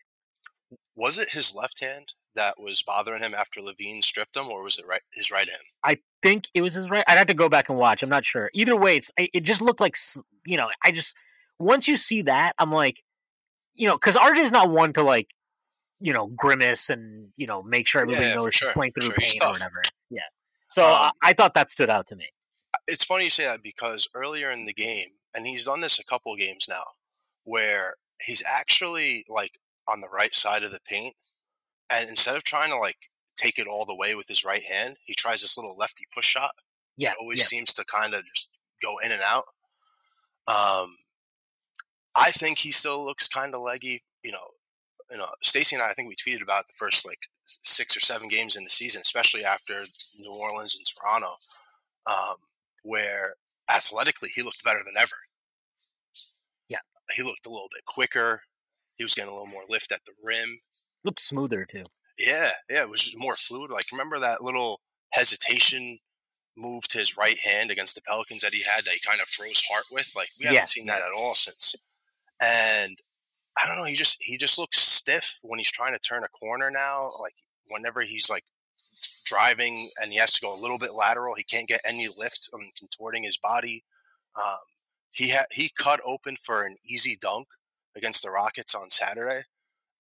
Was it his left hand that was bothering him after LaVine stripped him, or was it right his right hand? I think it was his right. I'd have to go back and watch. I'm not sure. Either way, it's it just looked like you know. I just once you see that, I'm like, you know, because RJ's not one to like, you know, grimace and you know make sure everybody Yeah, knows sure, he's playing through sure. Pain or whatever. Yeah. So Um, I, thought that stood out to me. It's funny you say that because earlier in the game, and he's done this a couple games now, where he's actually like on the right side of the paint, and instead of trying to like take it all the way with his right hand, he tries this little lefty push shot. Yeah. It always yeah. seems to kind of just go in and out. Um, I think he still looks kind of leggy. You know, you know, Stacy and I, I think we tweeted about the first like six or seven games in the season, especially after New Orleans and Toronto, um, where athletically he looked better than ever. Yeah. he looked a little bit quicker. He was getting a little more lift at the rim. Looked smoother too. Yeah, yeah, it was more fluid. Like remember that little hesitation move to his right hand against the Pelicans that he had that he kind of froze Hart with? Like we haven't Yeah. seen that at all since. And I don't know, he just he just looks stiff when he's trying to turn a corner now. Like whenever he's like driving and he has to go a little bit lateral. He can't get any lift on contorting his body. Um, he had he cut open for an easy dunk against the Rockets on Saturday,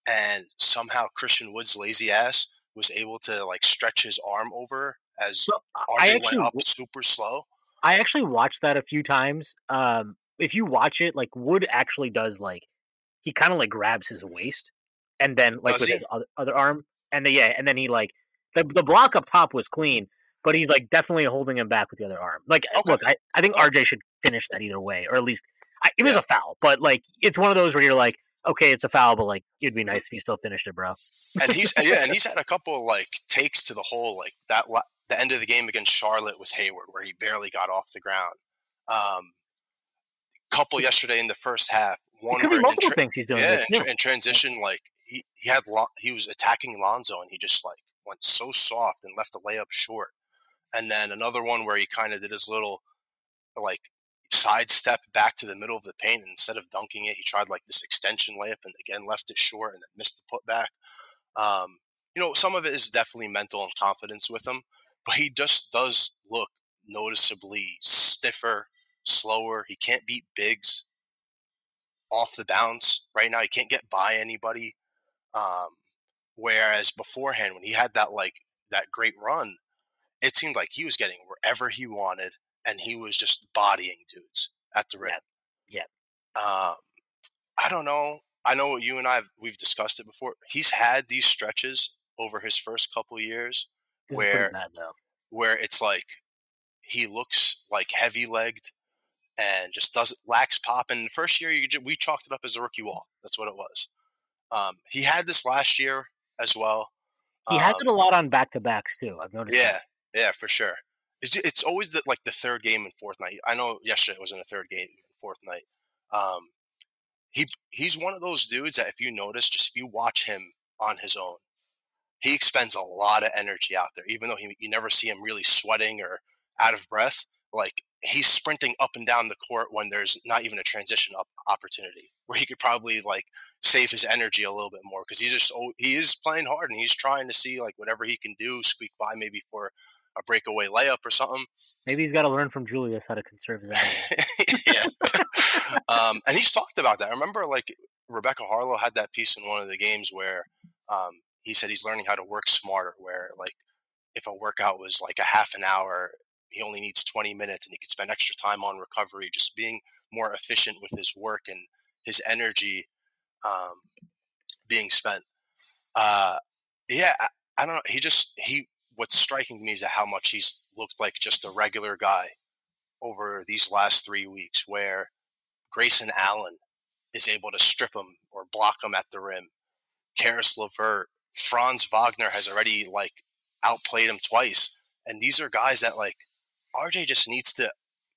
and somehow Christian Wood's lazy ass was able to like stretch his arm over as So RJ I actually went up super slow. I actually watched that a few times. Um, if you watch it, like Wood actually does like he kind of like grabs his waist and then like Does with he? his other, other arm, and then yeah, and then he like the the block up top was clean, but he's like definitely holding him back with the other arm. Like Okay. look, I, I think RJ should finish that either way, or at least I, it was Yeah. a foul, but like it's one of those where you're like, okay, it's a foul, but like it'd be nice if you still finished it, bro. and he's yeah, and he's had a couple like takes to the hole, like that la- the end of the game against Charlotte with Hayward, where he barely got off the ground. Um, couple yesterday in the first half. It One could be multiple tra- things he's doing. yeah, in, tra- in transition, like he he had Lon- he was attacking Lonzo and he just like went so soft and left the layup short. And then another one where he kind of did his little like sidestep back to the middle of the paint and instead of dunking it, he tried like this extension layup and again left it short and then missed the putback. Um, you know, some of it is definitely mental and confidence with him, but he just does look noticeably stiffer, slower. He can't beat bigs off the bounce right now. He can't get by anybody. Um, whereas beforehand, when he had that like that great run, it seemed like he was getting wherever he wanted, and he was just bodying dudes at the rim. Yeah. Um, I don't know. I know you and I have, we've discussed it before. He's had these stretches over his first couple years This where where it's like he looks like heavy legged and just doesn't lacks pop. And the first year, you we chalked it up as a rookie wall. That's what it was. Um, he had this last year as well. He has Um, it a lot on back to backs too. I've noticed. yeah, that. yeah, for sure. It's, it's always the, like the third game and fourth night. I know yesterday it was in the third game and fourth night. Um, he he's one of those dudes that if you notice, just if you watch him on his own, he expends a lot of energy out there. Even though he, you never see him really sweating or out of breath, like he's sprinting up and down the court when there's not even a transition up opportunity where he could probably like save his energy a little bit more because he's just oh, he is playing hard and he's trying to see like whatever he can do, squeak by maybe for a breakaway layup or something. Maybe he's got to learn from Julius how to conserve his energy. yeah. um, and he's talked about that. I remember like Rebecca Haarlow had that piece in one of the games where um, he said he's learning how to work smarter. Where like if a workout was like a half an hour, he only needs 20 minutes and he could spend extra time on recovery, just being more efficient with his work and his energy um, being spent. Uh, yeah, I, I don't know. He just he. What's striking to me is how much he's looked like just a regular guy over these last three weeks, where Grayson Allen is able to strip him or block him at the rim. Caris LeVert, Franz Wagner has already like outplayed him twice, and these are guys that like RJ just needs to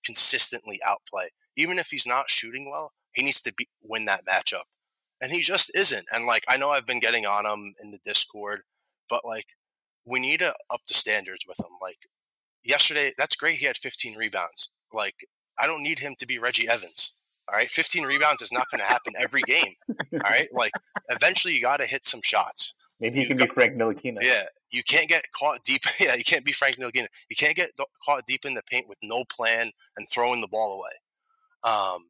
consistently outplay. Even if he's not shooting well, he needs to be, win that matchup, and he just isn't. And like I know I've been getting on him in the Discord, but like we need to up the standards with him. Like yesterday, that's great. He had 15 rebounds. Like I don't need him to be Reggie Evans. All right, 15 rebounds is not going to happen every game. All right, like eventually you got to hit some shots. Maybe you You can be got- Frank Ntilikina. Yeah, you can't get caught deep. Yeah, you can't be Frank Ntilikina. You can't get caught deep in the paint with no plan and throwing the ball away. Um,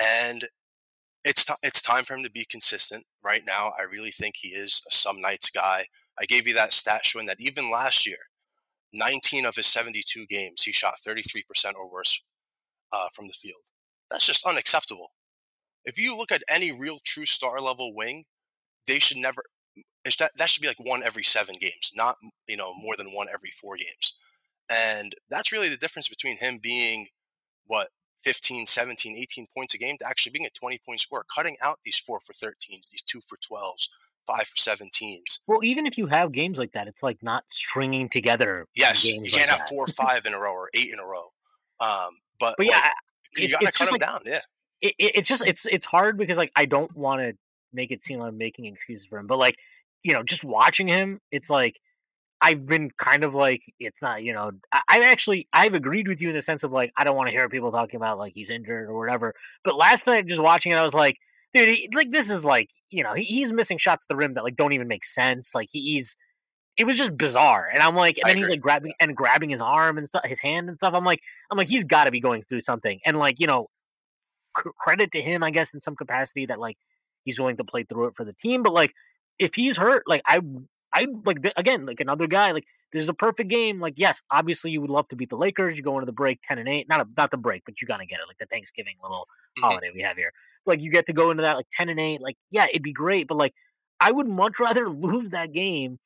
and it's t- it's time for him to be consistent. Right now, I really think he is a some nights guy. I gave you that stat showing that even last year, 19 of his 72 games, he shot 33% or worse uh, from the field. That's just unacceptable. If you look at any real true star level wing, they should never. It's that that should be like one every seven games, not you know more than one every four games. And that's really the difference between him being what 15, 17, 18 points a game to actually being a 20 point scorer, cutting out these four for 13s, these two for 12s, five for 17s. well, even if you have games like that, it's like not stringing together. Yes, games you can't have that. four or five in a row or eight in a row. Um, but But yeah, like, it- you got to it's cut just like- down. Yeah, it, it, it's just it's it's hard because like I don't want to make it seem like I'm making excuses for him, but like you know, just watching him, it's like I've been kind of like it's not you know I, I've actually I've agreed with you in the sense of like I don't want to hear people talking about like he's injured or whatever. But last night just watching it, I was like, dude, he, like this is like you know he, he's missing shots at the rim that like don't even make sense. Like he, he's it was just bizarre. And I'm like, and I then he's like grabbing and grabbing his arm and stuff, his hand and stuff. I'm like, I'm like, he's got to be going through something. And like, you know, c- credit to him, I guess, in some capacity that like he's willing to play through it for the team. But like, if he's hurt, like I, I like th- again, like another guy, like this is a perfect game. Like, yes, obviously you would love to beat the Lakers. You go into the break ten and eight, not a, not the break, but you gotta get it, like the Thanksgiving little Mhm. holiday we have here. Like you get to go into that like ten and eight. Like, yeah, it'd be great, but like I would much rather lose that game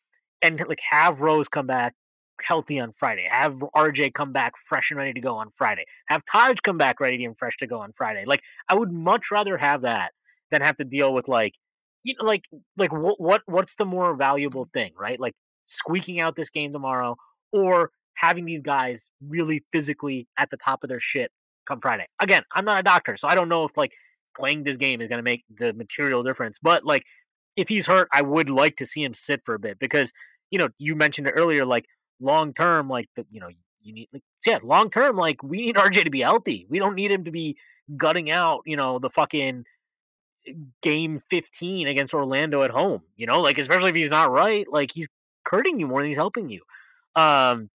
and like have Rose come back healthy on Friday. Have RJ come back fresh and ready to go on Friday. Have Taj come back ready and fresh to go on Friday. Like I would much rather have that than have to deal with like you know like like what what what's the more valuable thing, right? Like squeaking out this game tomorrow or having these guys really physically at the top of their shit come Friday. Again, I'm not a doctor, so I don't know if like playing this game is going to make the material difference, but like if he's hurt, I would like to see him sit for a bit because you know you mentioned it earlier, like long term, like the you know you need like yeah, long term, like we need RJ to be healthy. We don't need him to be gutting out, you know, the fucking game 15 against Orlando at home. You know, like especially if he's not right, like he's hurting you more than he's helping you. Um,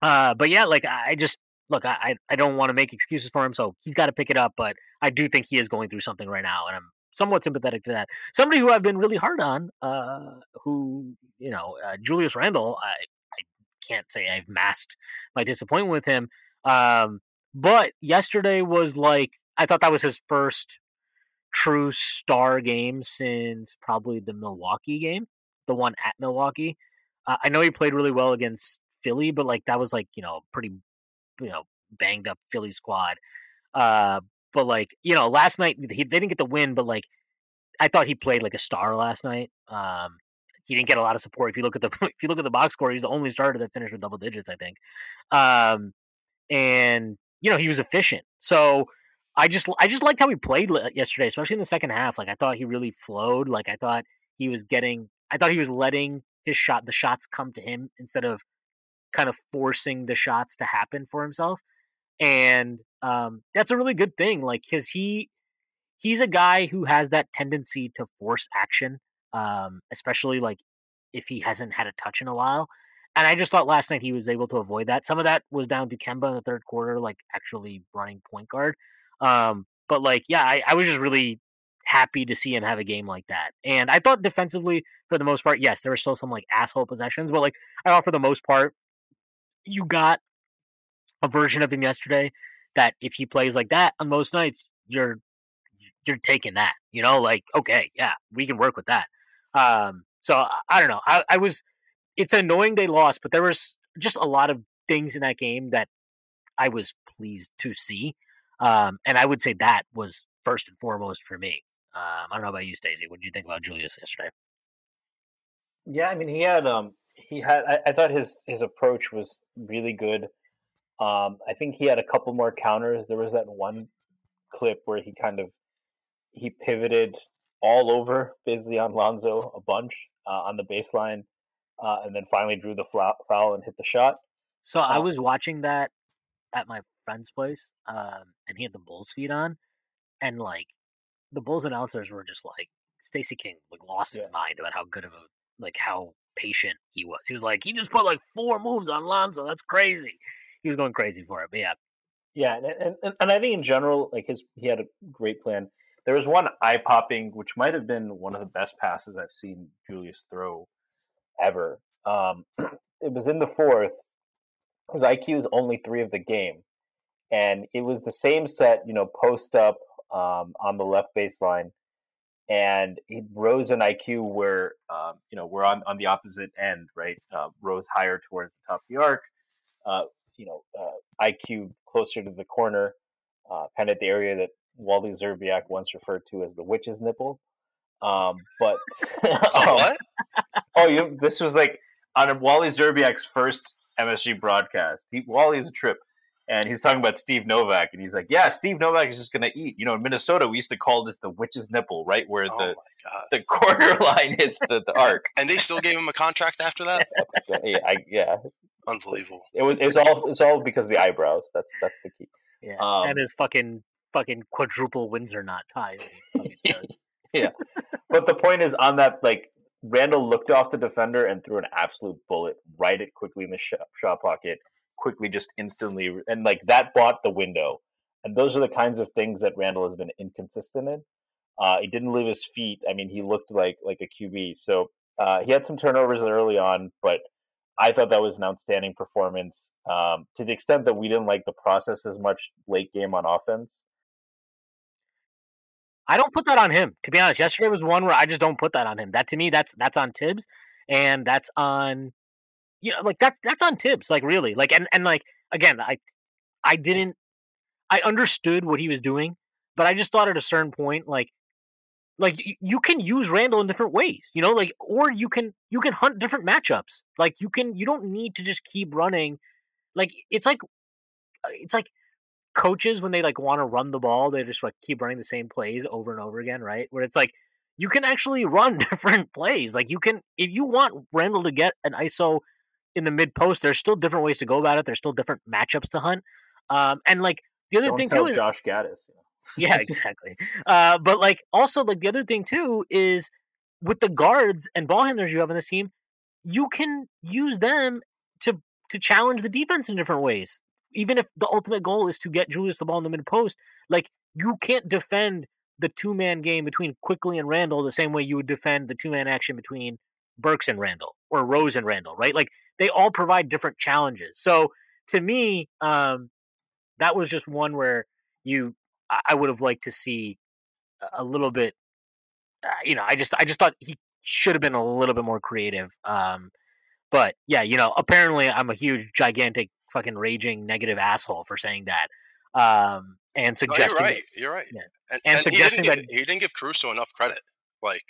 uh, but yeah, like I just look, I I- I don't want to make excuses for him, so he's got to pick it up. But I do think he is going through something right now, and I'm somewhat sympathetic to that. Somebody who I've been really hard on, uh, who you know, uh, Julius Randle, I I can't say I've masked my disappointment with him. Um, but yesterday was like I thought that was his first true star game since probably the Milwaukee game, the one at Milwaukee. Uh, I know he played really well against Philly, but like that was like you know pretty you know banged up Philly squad. Uh, but like you know last night he, they didn't get the win, but like I thought he played like a star last night. Um, he didn't get a lot of support. If you look at the if you look at the box score, he's the only starter that finished with double digits, I think. Um, and you know he was efficient. So I just I just liked how he played yesterday, especially in the second half. Like I thought he really flowed. Like I thought he was getting. I thought he was letting his shot the shots come to him instead of kind of forcing the shots to happen for himself. And um, that's a really good thing. Like because he he's a guy who has that tendency to force action, um, especially like if he hasn't had a touch in a while. And I just thought last night he was able to avoid that. Some of that was down to Kemba in the third quarter, like actually running point guard. Um, but like, yeah, I, I was just really happy to see him have a game like that. And I thought defensively, for the most part, yes, there were still some like asshole possessions, but like I thought for the most part, you got a version of him yesterday that if he plays like that on most nights, you're you're taking that. You know, like okay, yeah, we can work with that. Um, so I, don't know. I, I was. It's annoying they lost, but there was just a lot of things in that game that I was pleased to see. Um, and I would say that was first and foremost for me. Um, I don't know about you, Stacy. What did you think about Julius yesterday? Yeah, I mean, he had um, he had. I, I thought his his approach was really good. Um, I think he had a couple more counters. There was that one clip where he kind of he pivoted all over basically on Lonzo a bunch uh, on the baseline, uh, and then finally drew the foul and hit the shot. So I Oh. was watching that at my friend's place, um, and he had the Bulls feed on, and like the Bulls announcers were just like Stacey King like lost Yeah. his mind about how good of a like how patient he was. He was like, he just put like four moves on Lonzo. That's crazy. He was going crazy for it. But yeah, Yeah, and, and and I think in general, like his he had a great plan. There was one eye popping, which might have been one of the best passes I've seen Julius throw ever. Um, it was in the fourth. His IQ is only three of the game, and it was the same set, you know, post up um, on the left baseline, and he rose in IQ where um, you know we're on on the opposite end, right? Uh, rose higher towards the top of the arc. Uh, you know, uh, IQ closer to the corner, uh, kind of the area that Wally Szczerbiak once referred to as the witch's nipple. Um, but what? oh, you this was like on Wally Szczerbiak's first MSG broadcast. He, Wally's a trip, and he's talking about Steve Novak, and he's like, "Yeah, Steve Novak is just gonna eat." You know, in Minnesota, we used to call this the witch's nipple, right where Oh the the corner line hits the, the arc. And they still gave him a contract after that. Yeah, I, yeah, Unbelievable. it was it's all it's all because of the eyebrows. That's that's the key. yeah, Um, and his fucking fucking quadruple Windsor knot tie. that he fucking does. But the point is on that like Randle looked off the defender and threw an absolute bullet right at Quickley in the shot, shot pocket. Quickley, just instantly, and like that bought the window. And those are the kinds of things that randle has been inconsistent in. Uh, he didn't leave his feet. I mean, he looked like like a QB. So uh, he had some turnovers early on, but I thought that was an outstanding performance. Um, to the extent that we didn't like the process as much late game on offense. I don't put that on him. To be honest, yesterday was one where I just don't put that on him. That to me, that's that's on Thibs, and that's on, you know, like that's that's on Thibs. Like really, like and and like again, I I didn't, I understood what he was doing, but I just thought at a certain point, like like you can use Randle in different ways, you know, like or you can you can hunt different matchups. Like you can you don't need to just keep running. Like it's like uh, it's like coaches when they like want to run the ball, they just like keep running the same plays over and over again, right? Where it's like you can actually run different plays. Like you can if you want Randle to get an ISO in the mid post, there's still different ways to go about it. There's still different matchups to hunt. Um, and like the other Don't thing too is Josh Gaddis. Yeah, exactly. Uh, but like also like the other thing too is with the guards and ball handlers you have on this team, you can use them to to challenge the defense in different ways. Even if the ultimate goal is to get Julius the ball in the mid post, like you can't defend the two man game between Quickley and Randle the same way you would defend the two man action between Burks and Randle or Rose and Randle, right? Like they all provide different challenges. So to me, um, that was just one where you I would have liked to see a- little bit. Uh, you know, I just I just thought he should have been a little bit more creative. Um, but yeah, you know, apparently I'm a huge, gigantic, fucking raging negative asshole for saying that. Um, and No, you're suggesting right. You're right. yeah. And, And and, suggesting give, that- he didn't give Caruso enough credit. Like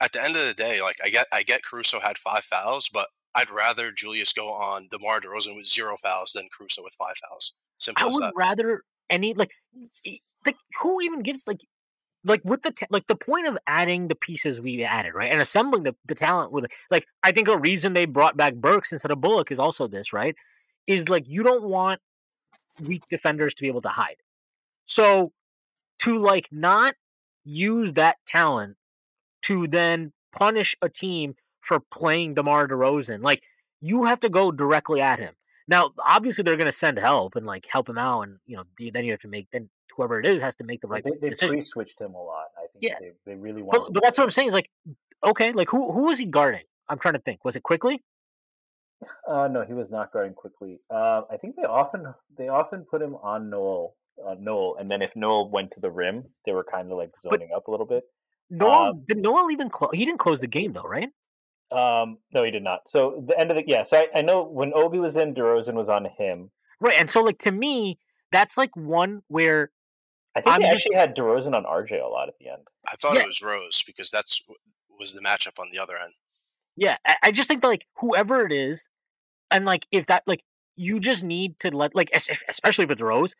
at the end of the day, like I get I get Caruso had five fouls, but I'd rather Julius go on DeMar DeRozan with zero fouls than Caruso with five fouls. Simple I would that. rather any like like who even gives like like with the ta- like the point of adding the pieces we added right and assembling the, the talent with like I think a reason they brought back Burks instead of Bullock is also this right is like you don't want weak defenders to be able to hide so to like not use that talent to then punish a team for playing DeMar DeRozan like you have to go directly at him now, obviously, they're going to send help and like help him out, and you know, then you have to make then whoever it is has to make the right they they pre-switched him a lot. I think Yeah. they, they really want. But but that's what I'm saying is like, okay, like who who was he guarding? I'm trying to think. Was it Quickley? Uh, no, he was not guarding Quickley. Uh, I think they often they often put him on Noel, uh, Noel, and then if Noel went to the rim, they were kind of like But- zoning up a little bit. Noel Um, did Noel even close? He didn't close the game though, right? Um, no, he did not. So the end of the yeah. So I, I know when Obi was in, DeRozan was on him. Right. And so like to me, that's like one where I think I'm they just- actually had DeRozan on RJ a lot at the end. I thought Yeah. it was Rose because that's was the matchup on the other end. Yeah, I, I just think that like whoever it is, and like if that like you just need to let like especially if it's Rose,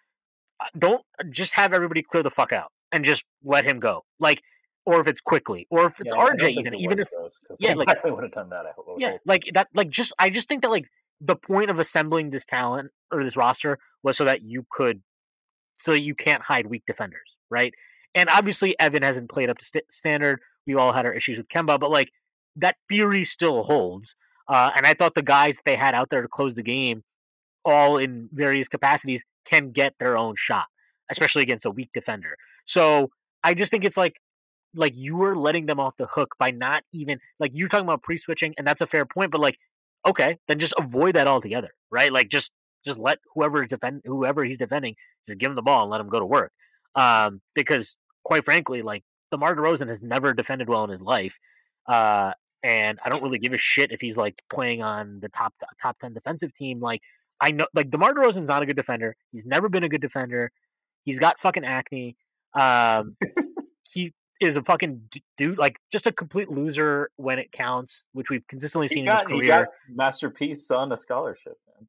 uh, don't just have everybody clear the fuck out and just let him go. Like, or if it's Quickley, or if it's Yeah, RJ even even if 'cause yeah, like- definitely would have done that. I hope. yeah, like that like just I just think that like the point of assembling this talent or this roster was so that you could so that you can't hide weak defenders, right? And obviously Evan hasn't played up to st- standard. We all had our issues with Kemba, but like that theory still holds. Uh, and I thought the guys they had out there to close the game, all in various capacities, can get their own shot, especially against a weak defender. So I just think it's like, like you are letting them off the hook by not even like you're talking about pre-switching, and that's a fair point. But like, okay, then just avoid that altogether, right? Like just just let whoever is defend whoever he's defending just give him the ball and let him go to work. Um, because quite frankly, like the DeMar DeRozan has never defended well in his life. Uh, and I don't really give a shit if he's like playing on the top top ten defensive team. Like I know, like DeMar DeRozan's not a good defender. He's never been a good defender. He's got fucking acne. Um, he is a fucking dude, like just a complete loser when it counts, which we've consistently he seen got, in his career. masterpiece on a scholarship. Man.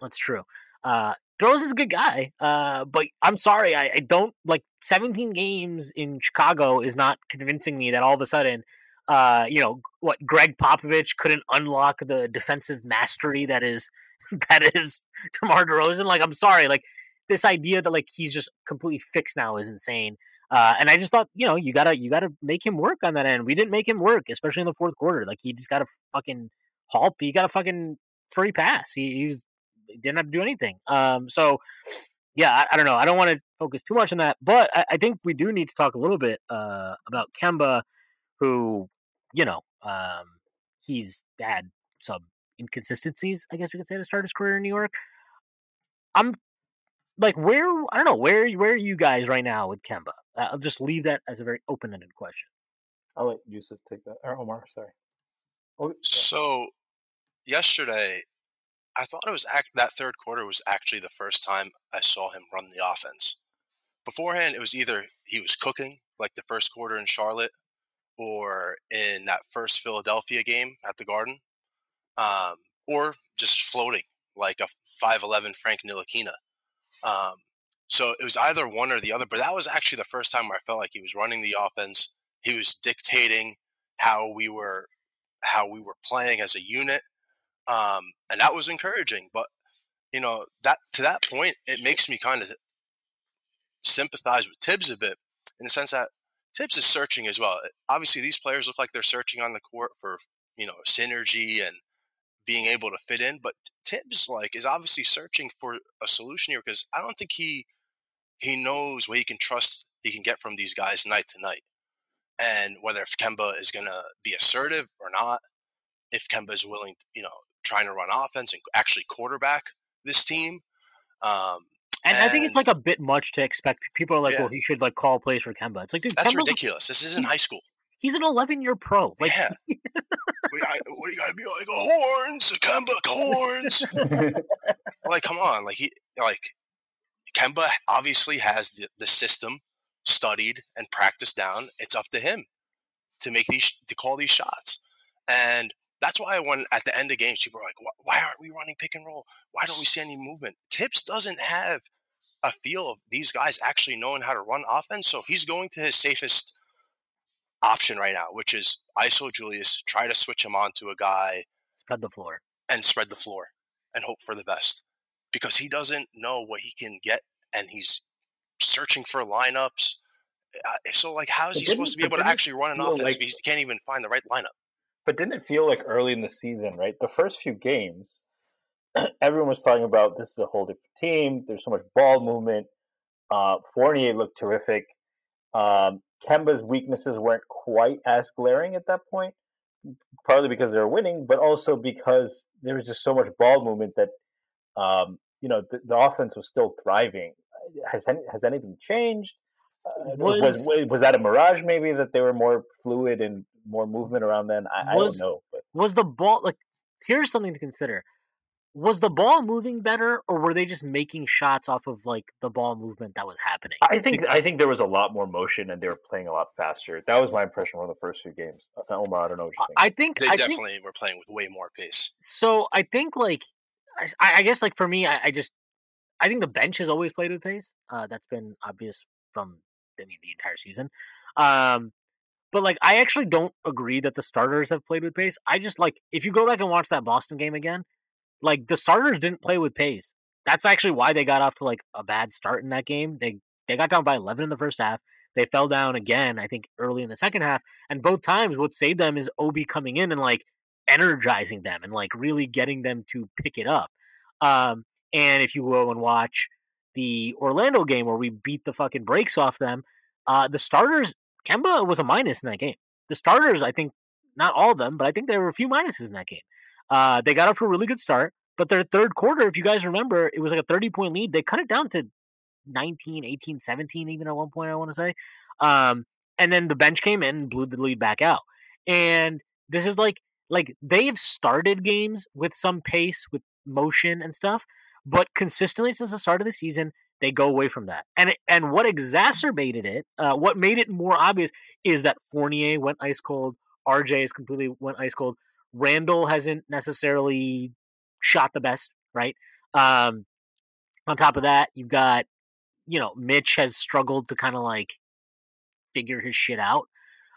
That's true. Uh, is a good guy, uh, but I'm sorry, I, I don't like 17 games in Chicago is not convincing me that all of a sudden, uh, you know, what Gregg Popovich couldn't unlock the defensive mastery that is that is DeMar DeRozan. Like, I'm sorry, like this idea that like he's just completely fixed now is insane. Uh, and I just thought, you know, you gotta you gotta make him work on that end. We didn't make him work, especially in the fourth quarter. Like he just got a fucking halt. He got a fucking free pass. He, he, was, he didn't have to do anything. Um, so yeah, I, I don't know. I don't want to focus too much on that, but I, I, think we do need to talk a little bit uh, about Kemba, who, you know, um, he's had some inconsistencies, I guess we could say, to start his career in New York. I'm like, where I don't know where where are you guys right now with Kemba? I'll just leave that as a very open ended question. I'll let Yousef take that. Or Omar, sorry. Oh, so yesterday, I thought it was act- that third quarter was actually the first time I saw him run the offense. Beforehand, it was either he was cooking, like the first quarter in Charlotte, or in that first Philadelphia game at the Garden, um, or just floating like a 5'11 Frank Ntilikina. Um, so it was either one or the other, but that was actually the first time where I felt like he was running the offense. He was dictating how we were how we were playing as a unit, um, and that was encouraging. But you know that to that point, it makes me kind of sympathize with Thibs a bit in the sense that Thibs is searching as well. Obviously, these players look like they're searching on the court for you know synergy and being able to fit in. But Thibs like is obviously searching for a solution here because I don't think he he knows what he can trust he can get from these guys night to night, and whether if Kemba is going to be assertive or not, if Kemba is willing, to, you know, trying to run offense and actually quarterback this team. Um, and, and, I think it's like a bit much to expect. People are like, yeah. "Well, he should like call plays for Kemba." It's like, dude, that's Kemba's ridiculous. This isn't high school. He's an 11 year pro. Like, yeah. what, do you got to be like A horns, Kemba horns? like, come on, like he, like Kemba obviously has the, the system studied and practiced down. It's up to him to make these to call these shots, and that's why when at the end of games people are like, why aren't we running pick and roll? Why don't we see any movement? Thibs doesn't have a feel of these guys actually knowing how to run offense, so he's going to his safest option right now, which is ISO Julius, try to switch him on to a guy, spread the floor, and spread the floor, and hope for the best, because he doesn't know what he can get, and he's searching for lineups. Uh, so, like, how is he supposed to be able to actually run an offense like, if he can't even find the right lineup? But didn't it feel like early in the season, right? The first few games, everyone was talking about this is a whole different team. There's so much ball movement. Uh, Fournier looked terrific. Um, Kemba's weaknesses weren't quite as glaring at that point, partly because they were winning, but also because there was just so much ball movement that um, you know the, the, offense was still thriving. Has any, has anything changed? Uh, was, was, was that a mirage? Maybe that they were more fluid and more movement around then. I, was, I don't know. But. Was the ball like? Here's something to consider was the ball moving better or were they just making shots off of like the ball movement that was happening i think i think there was a lot more motion and they were playing a lot faster that was my impression from the first few games uh, omar i don't know what you think i think they I definitely think, were playing with way more pace so i think like i, I guess like for me I, I, just i think the bench has always played with pace uh, that's been obvious from I mean, the entire season um but like I actually don't agree that the starters have played with pace. I just like if you go back and watch that Boston game again, like the starters didn't play with pace. That's actually why they got off to like a bad start in that game. They they got down by 11 in the first half. They fell down again, I think, early in the second half. And both times, what saved them is Obi coming in and like energizing them and like really getting them to pick it up. Um, and if you go and watch the Orlando game where we beat the fucking brakes off them, uh, the starters, Kemba was a minus in that game. The starters, I think, not all of them, but I think there were a few minuses in that game. Uh, they got off to a really good start, but their third quarter, if you guys remember, it was like a 30 point lead. They cut it down to 19, 18, 17, even at one point, I want to say. Um, and then the bench came in and blew the lead back out. And this is like, like they've started games with some pace, with motion and stuff, but consistently since the start of the season, they go away from that. And and what exacerbated it, uh, what made it more obvious, is that Fournier went ice cold. RJ is completely went ice cold. Randle hasn't necessarily shot the best, right? Um, on top of that, you've got, you know, Mitch has struggled to kind of like figure his shit out.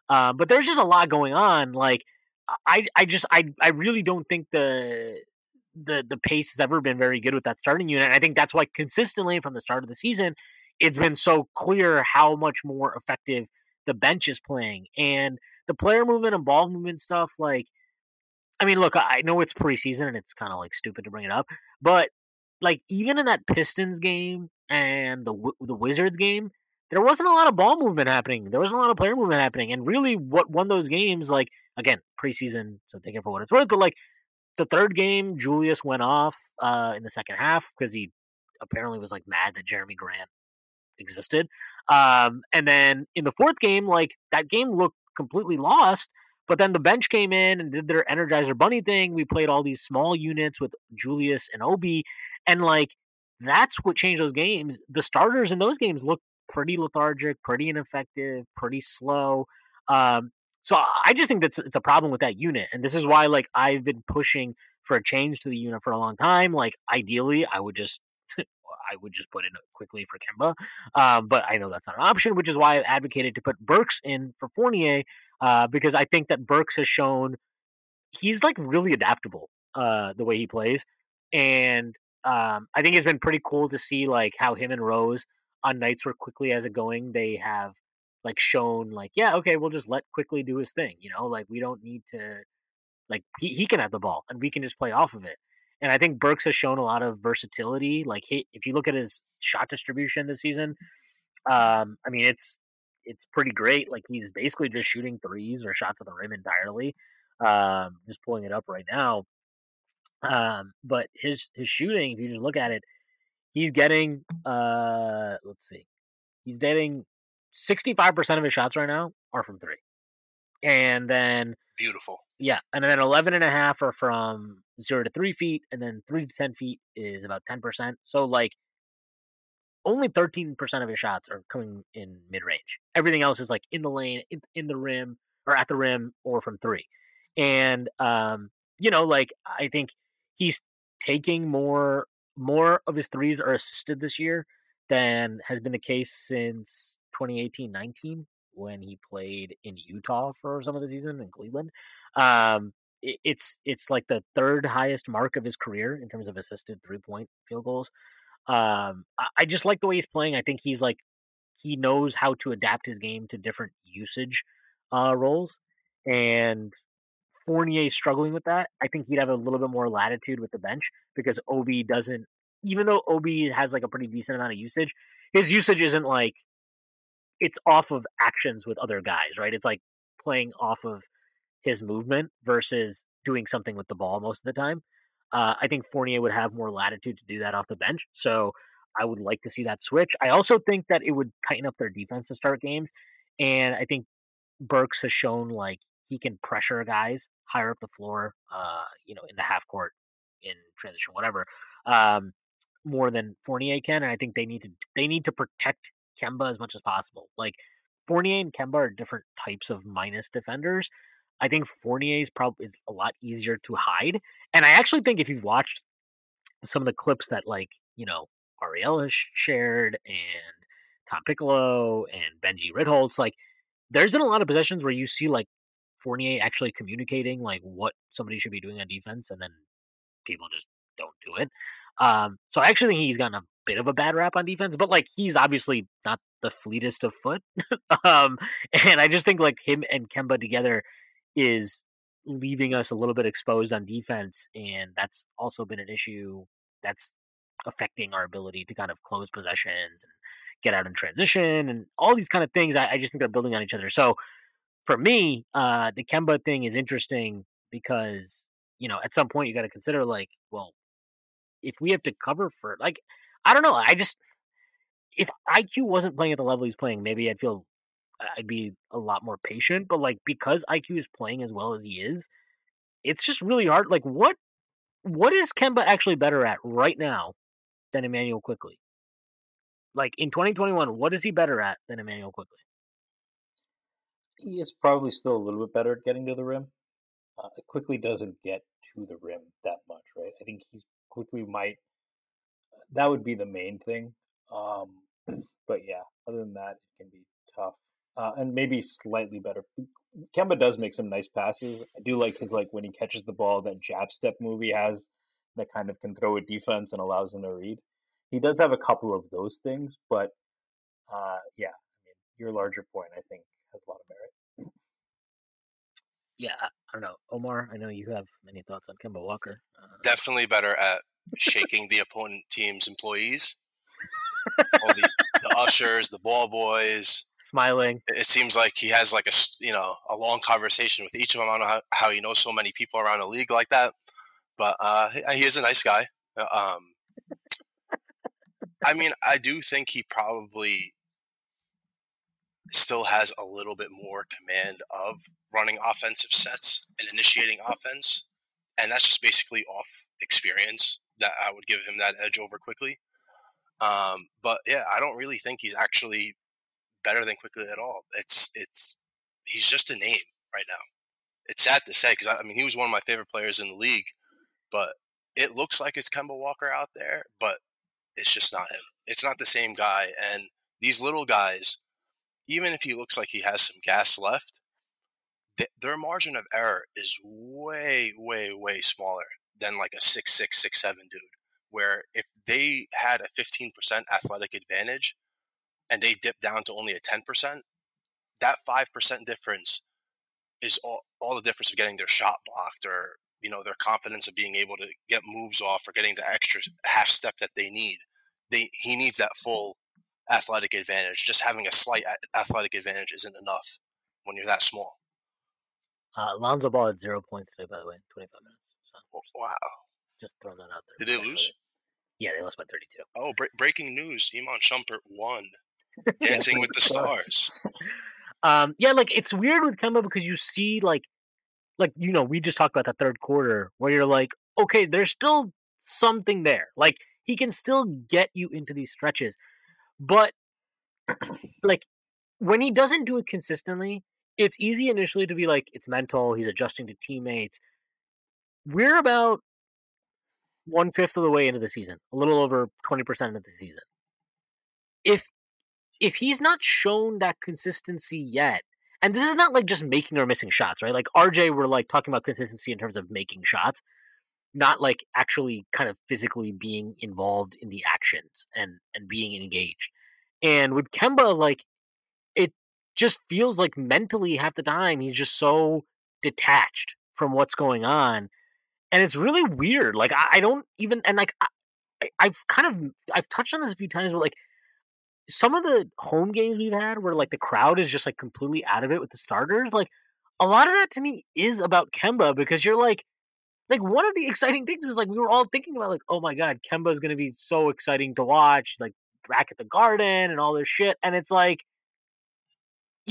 Uh, but there's just a lot going on. Like, I, I just, I, I really don't think the, the, the pace has ever been very good with that starting unit. And I think that's why consistently from the start of the season, it's been so clear how much more effective the bench is playing and the player movement and ball movement stuff. Like, I mean, look, I know it's preseason and it's kind of like stupid to bring it up, but like even in that Pistons game and the the Wizards game, there wasn't a lot of ball movement happening. There wasn't a lot of player movement happening. And really, what won those games, like, again, preseason, so take it for what it's worth, but like the third game, Julius went off uh, in the second half because he apparently was like mad that Jerami Grant existed. Um, and then in the fourth game, like that game looked completely lost. But then the bench came in and did their Energizer Bunny thing. We played all these small units with Julius and Obi, and like that's what changed those games. The starters in those games looked pretty lethargic, pretty ineffective, pretty slow. Um, so I just think that's it's a problem with that unit, and this is why like I've been pushing for a change to the unit for a long time. Like ideally, I would just I would just put in Quickley for Kemba, um, but I know that's not an option, which is why I've advocated to put Burks in for Fournier uh, because I think that Burks has shown he's like really adaptable uh, the way he plays, and um, I think it's been pretty cool to see like how him and Rose on nights where Quickley has it going, they have like shown like yeah okay we'll just let Quickley do his thing you know like we don't need to like he, he can have the ball and we can just play off of it. And i think burks has shown a lot of versatility like he, if you look at his shot distribution this season um i mean it's it's pretty great like he's basically just shooting threes or shots at the rim entirely um just pulling it up right now um but his his shooting if you just look at it he's getting uh let's see he's getting 65% of his shots right now are from three. And then beautiful. Yeah. And then 11 and a half are from zero to three feet. And then three to 10 feet is about 10%. So, like, only 13% of his shots are coming in mid range. Everything else is like in the lane, in, in, the rim, or at the rim, or from three. And, um, you know, like, I think he's taking more more of his threes are assisted this year than has been the case since 2018-19 when he played in Utah for some of the season in Cleveland. Um, it, it's it's like the third highest mark of his career in terms of assisted three point field goals. Um, I, I just like the way he's playing. I think he's like he knows how to adapt his game to different usage uh, roles, and Fournier struggling with that. I think he'd have a little bit more latitude with the bench because Obi doesn't. Even though Obi has like a pretty decent amount of usage, his usage isn't like it's off of actions with other guys, right? It's like playing off of his movement versus doing something with the ball most of the time. Uh, I think Fournier would have more latitude to do that off the bench. So I would like to see that switch. I also think that it would tighten up their defense to start games. And I think Burks has shown like he can pressure guys higher up the floor, uh, you know, in the half court, in transition, whatever, um, more than Fournier can. And I think they need to they need to protect Kemba as much as possible. Like Fournier and Kemba are different types of minus defenders. I think Fournier is probably is a lot easier to hide. And I actually think if you've watched some of the clips that like, you know, Ariel shared and Tom Piccolo and Benji Ritholtz, like there's been a lot of possessions where you see like Fournier actually communicating like what somebody should be doing on defense and then people just don't do it. Um, so I actually think he's gotten a bit of a bad rap on defense, but like he's obviously not the fleetest of foot. um, and I just think like him and Kemba together is leaving us a little bit exposed on defense, and that's also been an issue that's affecting our ability to kind of close possessions and get out in transition and all these kind of things. I, I just think they're building on each other. So for me, uh, the Kemba thing is interesting because you know at some point you got to consider like, well, if we have to cover for like I don't know. I just if IQ wasn't playing at the level he's playing, maybe I'd feel I'd be a lot more patient. But like because IQ is playing as well as he is, it's just really hard. Like what what is Kemba actually better at right now than Immanuel Quickley? Like in 2021, what is he better at than Immanuel Quickley? He is probably still a little bit better at getting to the rim. Uh, Quickley doesn't get to the rim that much, right? I think he's Quickley might that would be the main thing. Um, but yeah, other than that, it can be tough. Uh, and maybe slightly better. Kemba does make some nice passes. I do like his like when he catches the ball, that jab step movie has that kind of can throw a defense and allows him to read. He does have a couple of those things, but uh, yeah, I mean, your larger point, I think, has a lot of merit. Yeah, I, I don't know, Omar. I know you have many thoughts on Kemba Walker. Uh, Definitely better at shaking the opponent team's employees. All the, the ushers, the ball boys. smiling. It seems like he has like a you know a long conversation with each of them. I don't know how, how he knows so many people around the league like that, but uh, he, he is a nice guy. Uh, Um, I mean, I do think he probably still has a little bit more command of running offensive sets and initiating offense, and that's just basically off experience that I would give him that edge over Quickley. Um, but yeah, I don't really think he's actually better than Quickley at all. It's it's he's just a name right now. It's sad to say because I, I mean he was one of my favorite players in the league, but it looks like it's Kemba Walker out there, but it's just not him. It's not the same guy. And these little guys, even if he looks like he has some gas left, th- their margin of error is way, way, way smaller than like a six six six seven dude. Where if they had a fifteen percent athletic advantage and they dip down to only a ten percent, that five percent difference is all, all the difference of getting their shot blocked or you know their confidence of being able to get moves off or getting the extra half step that they need. They he needs that full athletic advantage. Just having a slight athletic advantage isn't enough when you're that small. Uh, Lonzo Ball had zero points today, by the way, 25 minutes. Wow. just throwing that out there. Did they lose? Yeah, they lost by 32. Oh, bre- breaking news! Iman Shumpert won Dancing with the Stars. Um, yeah, like it's weird with Kemba because you see like, like you know, we just talked about that third quarter where you're like, okay, there's still something there. Like he can still get you into these stretches, but like when he doesn't do it consistently, it's easy initially to be like, it's mental. He's adjusting to teammates. We're about one fifth of the way into the season, a little over twenty percent of the season. If if he's not shown that consistency yet, and this is not like just making or missing shots, right? Like RJ, we're like talking about consistency in terms of making shots, not like actually kind of physically being involved in the actions and and being engaged. And with Kemba, like it just feels like mentally half the time he's just so detached from what's going on, and it's really weird. Like I, I don't even and like I, I've kind of I've touched on this a few times, but like some of the home games we've had where like the crowd is just like completely out of it with the starters, like a lot of that to me is about Kemba because you're like like one of the exciting things was like we were all thinking about like, oh my god, Kemba is gonna be so exciting to watch, like back at the garden and all this shit. And it's like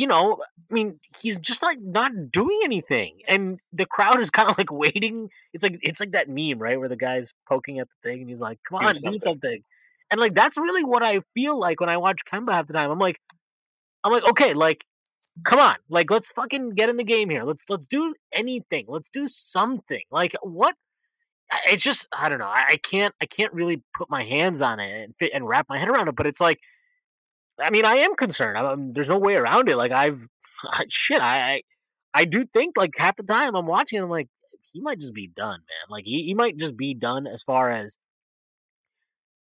you know, I mean, he's just like not doing anything, and the crowd is kind of like waiting. It's like it's like that meme, right, where the guy's poking at the thing, and he's like, "Come on, do something." something." And like that's really what I feel like when I watch Kemba half the time. I'm like, I'm like, okay, like, come on, like let's fucking get in the game here. Let's let's do anything. Let's do something. Like what? It's just I don't know. I, I can't I can't really put my hands on it and fit and wrap my head around it. But it's like, I mean, I am concerned. I, am there's no way around it. Like I've I, shit. I, I I do think like half the time I'm watching, I'm like, he might just be done, man. Like he, he might just be done as far as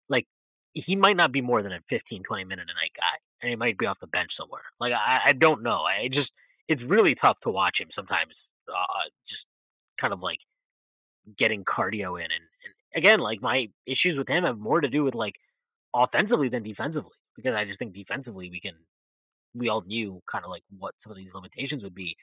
like he might not be more than a 15, 20 minute a night guy, and he might be off the bench somewhere. Like I, I don't know. I just it's really tough to watch him sometimes. Uh, just kind of like getting cardio in, and, and again, like my issues with him have more to do with like offensively than defensively because I just think defensively we can we all knew kind of like what some of these limitations would be.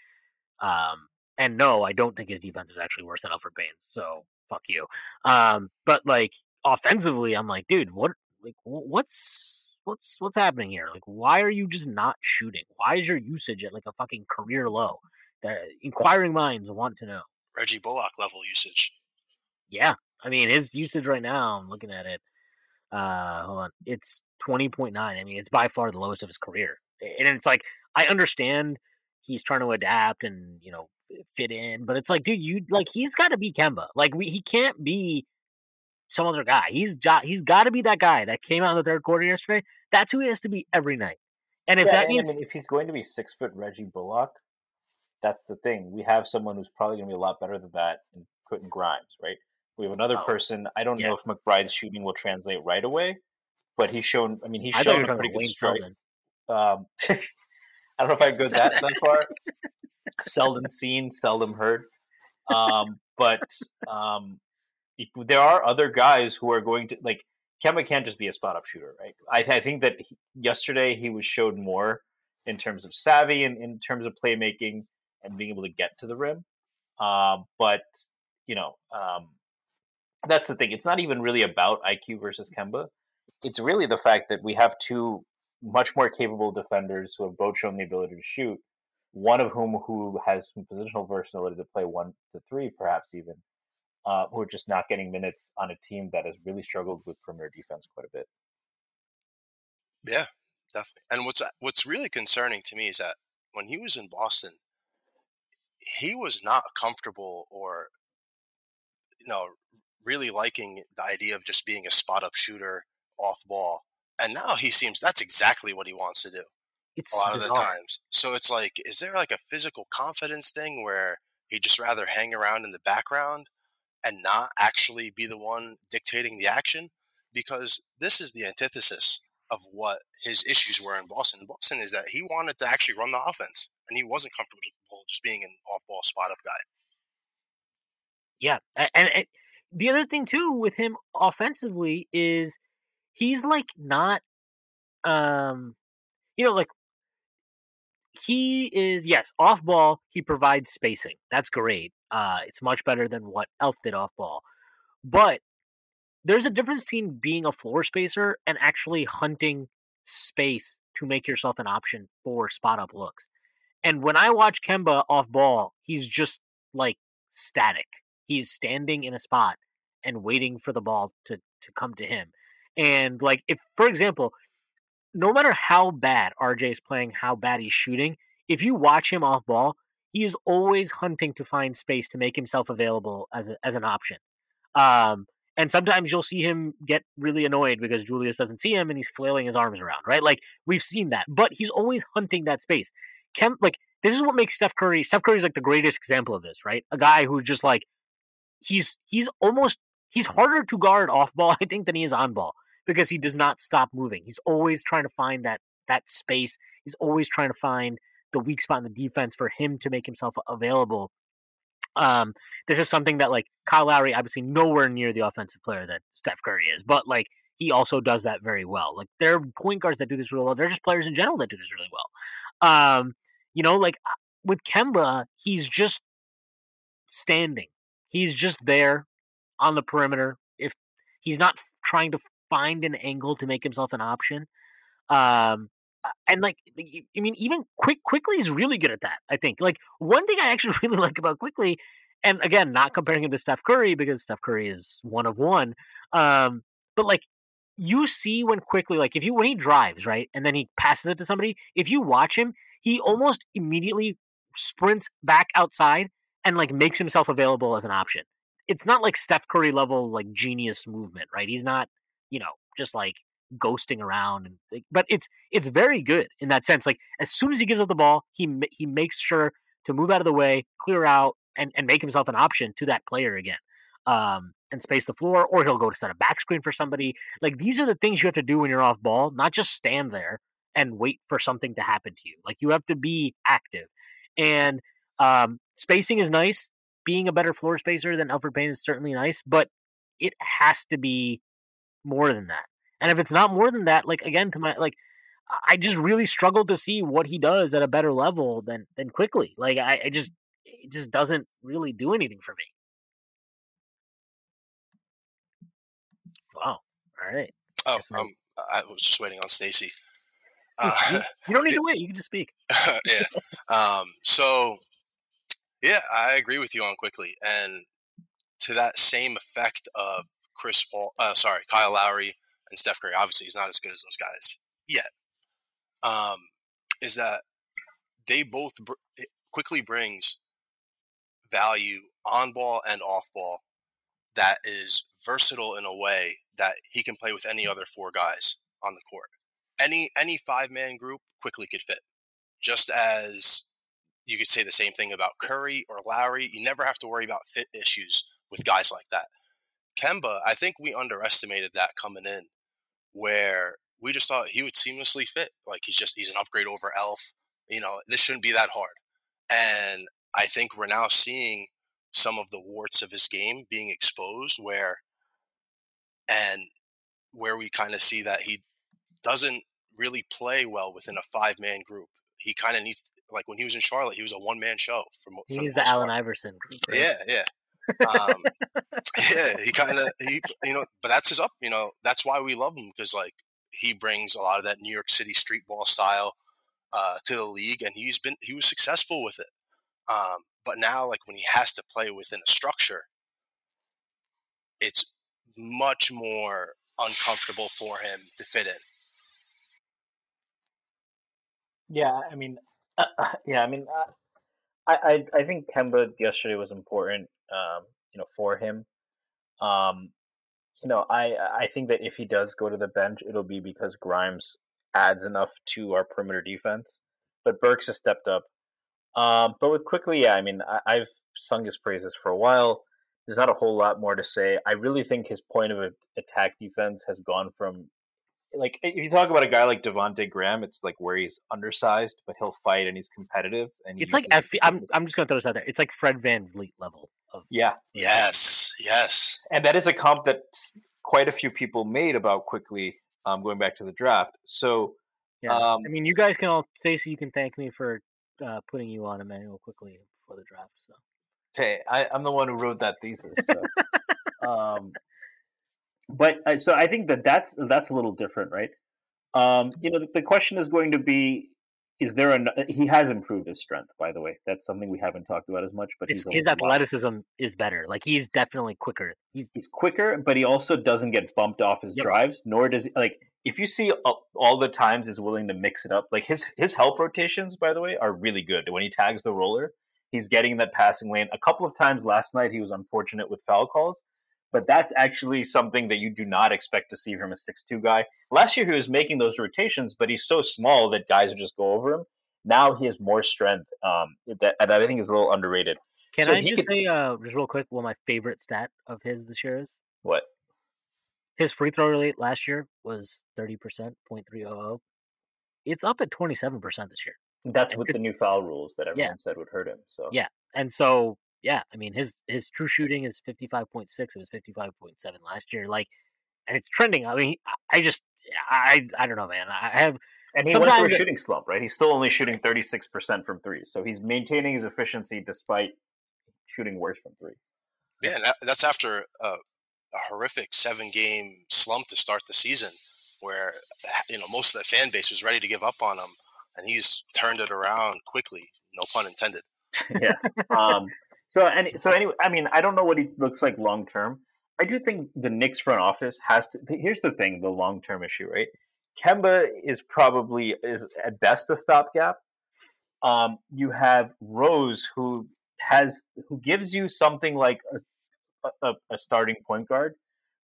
Um, and no, I don't think his defense is actually worse than Elfrid Payton. So fuck you. Um, but like offensively, I'm like, dude, what like what's what's what's happening here? Like, why are you just not shooting? Why is your usage at like a fucking career low? That inquiring minds want to know. Reggie Bullock level usage. Yeah, I mean his usage right now. I'm looking at it. Uh, hold on, it's twenty point nine. I mean, it's by far the lowest of his career. And it's like I understand he's trying to adapt and you know fit in, but it's like, dude, you like he's got to be Kemba. Like we, he can't be some other guy. He's jo- he's got to be that guy that came out in the third quarter yesterday. That's who he has to be every night. And if Yeah, that and means I mean, if he's going to be six foot Reggie Bullock, that's the thing. We have someone who's probably going to be a lot better than that in Quentin Grimes, right? We have another Oh, person. I don't yeah. know if McBride's shooting will translate right away, but he's shown. I mean, he's I shown a pretty good strike. Um, I don't know if I go that that far. seldom seen, seldom heard. Um, but um, there are other guys who are going to like Kemba can't just be a spot up shooter, right? I, I think that he, yesterday he was showed more in terms of savvy and in terms of playmaking and being able to get to the rim. Uh, but you know, um, that's the thing. It's not even really about IQ versus Kemba. It's really the fact that we have two much more capable defenders who have both shown the ability to shoot. One of whom who has some positional versatility to play one to three, perhaps even, uh, who are just not getting minutes on a team that has really struggled with perimeter defense quite a bit. Yeah, definitely. And what's what's really concerning to me is that when he was in Boston, he was not comfortable or you know really liking the idea of just being a spot up shooter off ball. And now he seems that's exactly what he wants to do. It's a lot bizarre. of the times. So it's like, is there like a physical confidence thing where he'd just rather hang around in the background and not actually be the one dictating the action? Because this is the antithesis of what his issues were in Boston. Boston is that he wanted to actually run the offense and he wasn't comfortable just being an off ball spot up guy. Yeah. And, and the other thing too with him offensively is he's like not um you know like he is yes off ball he provides spacing. That's great uh it's much better than what elf did off ball but there's a difference between being a floor spacer and actually hunting space to make yourself an option for spot up looks and when i watch kemba off ball he's just like static. He's standing in a spot and waiting for the ball to to come to him. And like if for example, no matter how bad RJ is playing, how bad he's shooting, if you watch him off ball, he is always hunting to find space to make himself available as a, as an option. Um, and sometimes you'll see him get really annoyed because Julius doesn't see him and he's flailing his arms around, right? Like we've seen that, but he's always hunting that space. Kem, like this is what makes Steph Curry. Steph Curry is like the greatest example of this, right? A guy who just like he's he's almost he's harder to guard off ball, I think, than he is on ball because he does not stop moving. He's always trying to find that that space. He's always trying to find the weak spot in the defense for him to make himself available. Um, this is something that like Kyle Lowry, obviously nowhere near the offensive player that Steph Curry is, but like he also does that very well. Like there are point guards that do this really well. They're just players in general that do this really well. Um, you know, like uh, with Kemba, he's just standing. He's just there on the perimeter. If he's not trying to find an angle to make himself an option, um, and like I mean, even quick Quickley is really good at that. I think like one thing I actually really like about Quickley, and again, not comparing him to Steph Curry because Steph Curry is one of one, um, but like you see when Quickley like if you when he drives right and then he passes it to somebody, if you watch him, he almost immediately sprints back outside and like makes himself available as an option it's not like Steph Curry level like genius movement, right? He's not, you know, just like ghosting around and but it's it's very good in that sense. Like as soon as he gives up the ball, he he makes sure to move out of the way, clear out, and and make himself an option to that player again. Um, and space the floor, or he'll go to set a back screen for somebody. Like these are the things you have to do when you're off ball, not just stand there and wait for something to happen to you. Like you have to be active. And um, spacing is nice being a better floor spacer than Elfrid Payton is certainly nice, but it has to be more than that. And if it's not more than that, like again, to my like, I just really struggle to see what he does at a better level than than Quickley. Like I, I just it just doesn't really do anything for me. Wow. All right. Oh, um, I was just waiting on Stacy. Uh, you don't need to wait. You can just speak. yeah. Um, so yeah, I agree with you on Quickley, and to that same effect of Chris Paul, uh, sorry, Kyle Lowry and Steph Curry. Obviously, he's not as good as those guys yet. Um, is that they both br- Quickley brings value on ball and off ball that is versatile in a way that he can play with any other four guys on the court. Any any five man group Quickley could fit. Just as you could say the same thing about Curry or Lowry. You never have to worry about fit issues with guys like that. Kemba, I think we underestimated that coming in, where we just thought he would seamlessly fit. Like he's just he's an upgrade over Elf. You know, this shouldn't be that hard. And I think we're now seeing some of the warts of his game being exposed where and where we kind of see that he doesn't really play well within a five man group. He kind of needs like when he was in Charlotte, he was a one man show for, for He's the, the Allen Iverson. Right? Yeah, yeah. um, yeah, he kind of he you know, but that's his up. You know, that's why we love him because like he brings a lot of that New York City street ball style uh, to the league, and he's been he was successful with it. Um, but now, like when he has to play within a structure, it's much more uncomfortable for him to fit in. Yeah, I mean, uh, yeah, I mean, uh, I, I I think Kemba yesterday was important, um, you know, for him. Um, you know, I I think that if he does go to the bench, it'll be because Grimes adds enough to our perimeter defense. But Burks has stepped up. Um, but with Quickley, yeah, I mean, I, I've sung his praises for a while. There's not a whole lot more to say. I really think his point of attack defense has gone from like if you talk about a guy like Devonte Graham, it's like where he's undersized, but he'll fight and he's competitive. And it's like F- I'm I'm just gonna throw this out there. It's like Fred VanVleet level of yeah. Yes, yes. And that is a comp that quite a few people made about Quickley um, going back to the draft. So yeah, um, I mean, you guys can all Stacy, you can thank me for uh, putting you on Immanuel Quickley before the draft. So hey, I, am the one who wrote that thesis. So. um, but uh, so I think that that's that's a little different, right? Um, you know, the, the question is going to be: Is there a? He has improved his strength, by the way. That's something we haven't talked about as much. But his, his athleticism is better. Like he's definitely quicker. He's he's quicker, but he also doesn't get bumped off his yep. drives. Nor does he, like if you see all the times is willing to mix it up. Like his his help rotations, by the way, are really good. When he tags the roller, he's getting that passing lane. A couple of times last night, he was unfortunate with foul calls but that's actually something that you do not expect to see from a six-two guy. Last year he was making those rotations, but he's so small that guys would just go over him. Now he has more strength um, that, that I think is a little underrated. Can so I just could... say, uh, just real quick, what my favorite stat of his this year is? What? His free throw rate last year was 30%, 0.300. It's up at 27% this year. That's and with could... the new foul rules that everyone yeah. said would hurt him. So Yeah. And so yeah, I mean his his true shooting is fifty five point six. It was fifty five point seven last year. Like, and it's trending. I mean, I just I I don't know, man. I have. And he went through a shooting slump, right? He's still only shooting 36% from threes. So he's maintaining his efficiency despite shooting worse from three. Yeah, that, that's after a, a horrific seven game slump to start the season where, you know, most of the fan base was ready to give up on him. And he's turned it around quickly, no pun intended. yeah. Um, so and so anyway, I mean, I don't know what he looks like long term. I do think the Knicks front office has to. Here's the thing: the long term issue, right? Kemba is probably is at best a stopgap. Um, you have Rose, who has who gives you something like a, a, a starting point guard.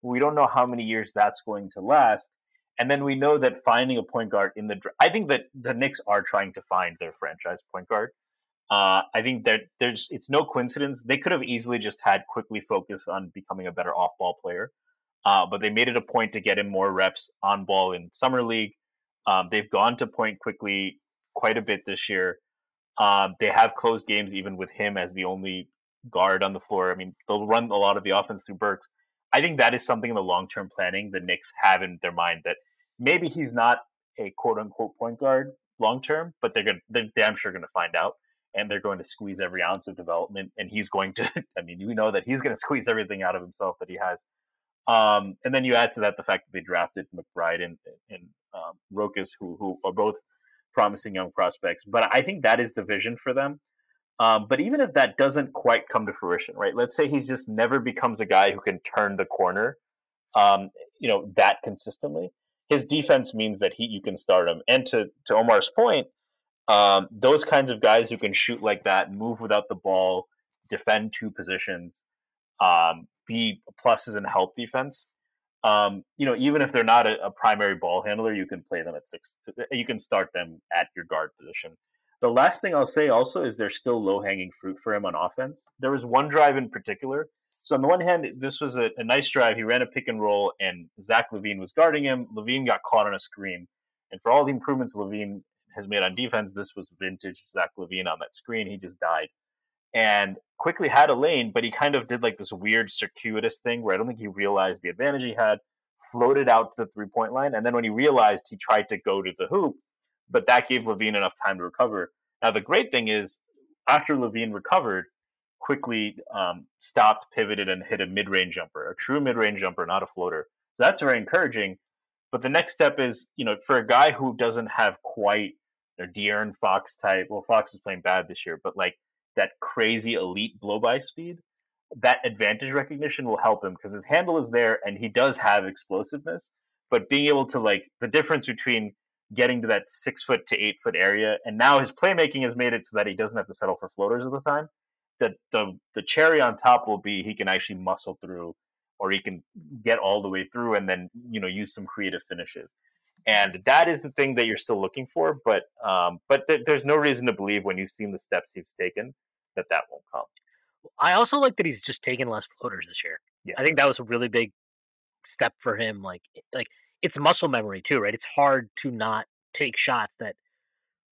We don't know how many years that's going to last. And then we know that finding a point guard in the I think that the Knicks are trying to find their franchise point guard. Uh, I think that there's it's no coincidence they could have easily just had Quickley focus on becoming a better off ball player, uh, but they made it a point to get him more reps on ball in summer league. Um, they've gone to point Quickley quite a bit this year. Um, they have closed games even with him as the only guard on the floor. I mean, they'll run a lot of the offense through Burks. I think that is something in the long term planning the Knicks have in their mind that maybe he's not a quote unquote point guard long term, but they're gonna they're damn sure gonna find out and they're going to squeeze every ounce of development. And he's going to, I mean, we know that he's going to squeeze everything out of himself that he has. Um, and then you add to that the fact that they drafted McBride and, and um, Rokas, who, who are both promising young prospects. But I think that is the vision for them. Um, but even if that doesn't quite come to fruition, right? Let's say he's just never becomes a guy who can turn the corner, um, you know, that consistently. His defense means that he you can start him. And to to Omar's point, um, those kinds of guys who can shoot like that, move without the ball, defend two positions, um, be pluses in help defense. Um, you know, even if they're not a, a, primary ball handler, you can play them at six. You can start them at your guard position. The last thing I'll say also is there's still low hanging fruit for him on offense. There was one drive in particular So on the one hand, this was a, a nice drive. He ran a pick and roll, and Zach LaVine was guarding him. LaVine got caught on a screen, and for all the improvements LaVine has made on defense, this was vintage Zach LaVine on that screen. He just died, and Quickley had a lane, but he kind of did like this weird circuitous thing where I don't think he realized the advantage he had. Floated out to the three point line, and then when he realized, he tried to go to the hoop, but that gave LaVine enough time to recover. Now the great thing is, after LaVine recovered, Quickley um, stopped, pivoted, and hit a mid-range jumper, a true mid-range jumper, not a floater. So that's very encouraging. But the next step is, you know, for a guy who doesn't have quite a De'Aaron Fox type. Well, Fox is playing bad this year, but like that crazy elite blow-by speed, that advantage recognition will help him because his handle is there and he does have explosiveness. But being able to like the difference between getting to that six foot to eight foot area, and now his playmaking has made it so that he doesn't have to settle for floaters all the time That the the cherry on top will be he can actually muscle through or he can get all the way through and then you know use some creative finishes and that is the thing that you're still looking for but um but th- there's no reason to believe when you've seen the steps he's taken that that won't come I also like that he's just taken less floaters this year. Yeah. I think that was a really big step for him. Like, like it's muscle memory too, right? It's hard to not take shots that.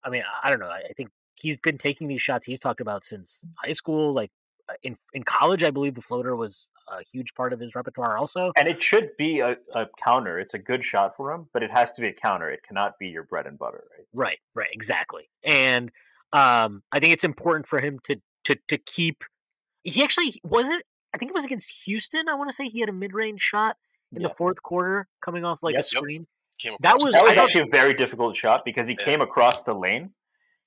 I mean, I don't know. I think he's been taking these shots he's talked about since high school. Like uh, in in college, I believe the floater was a huge part of his repertoire. Also, and it should be a, a counter it's a good shot for him but it has to be a counter it cannot be your bread and butter right Right, right, exactly. And um, I think it's important for him to to to keep. He actually was it. I think it was against Houston. I want to say he had a mid range shot in Yeah. the fourth quarter, coming off like Yep. a screen. Came That was- That was actually a very difficult shot because he Yeah. came across the lane.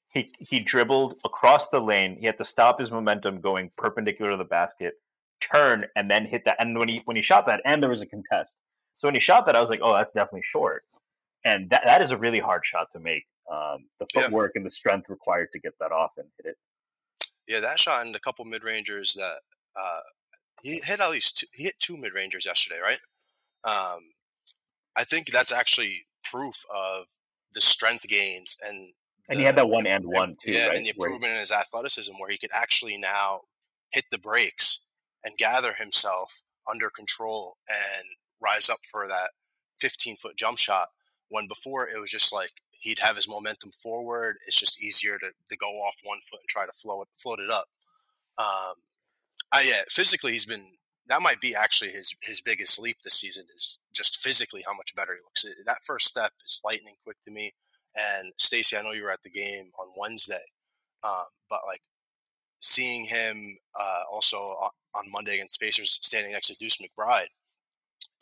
He he dribbled across the lane. He had to stop his momentum going perpendicular to the basket, turn, and then hit that. And when he when he shot that, and there was a contest. So when he shot that, I was like, oh, that's definitely short. And that that is a really hard shot to make. Um, the Yeah. footwork and the strength required to get that off and hit it. Yeah, that shot and a couple mid rangers that uh, he hit at least two, he hit two mid rangers yesterday, right? Um, I think that's actually proof of the strength gains and And he had that one and one too, yeah, right? and the improvement in his athleticism where he could actually now hit the brakes and gather himself under control and rise up for that 15 foot jump shot when before it was just like he'd have his momentum forward it's just easier to, to go off one foot and try to float float it up. Um I, yeah physically he's been that might be actually his his biggest leap this season is just physically how much better he looks. That first step is lightning quick to me and Stacy, I know you were at the game on Wednesday, um, but like seeing him uh, also on, on Monday against Pacers, standing next to Deuce McBride,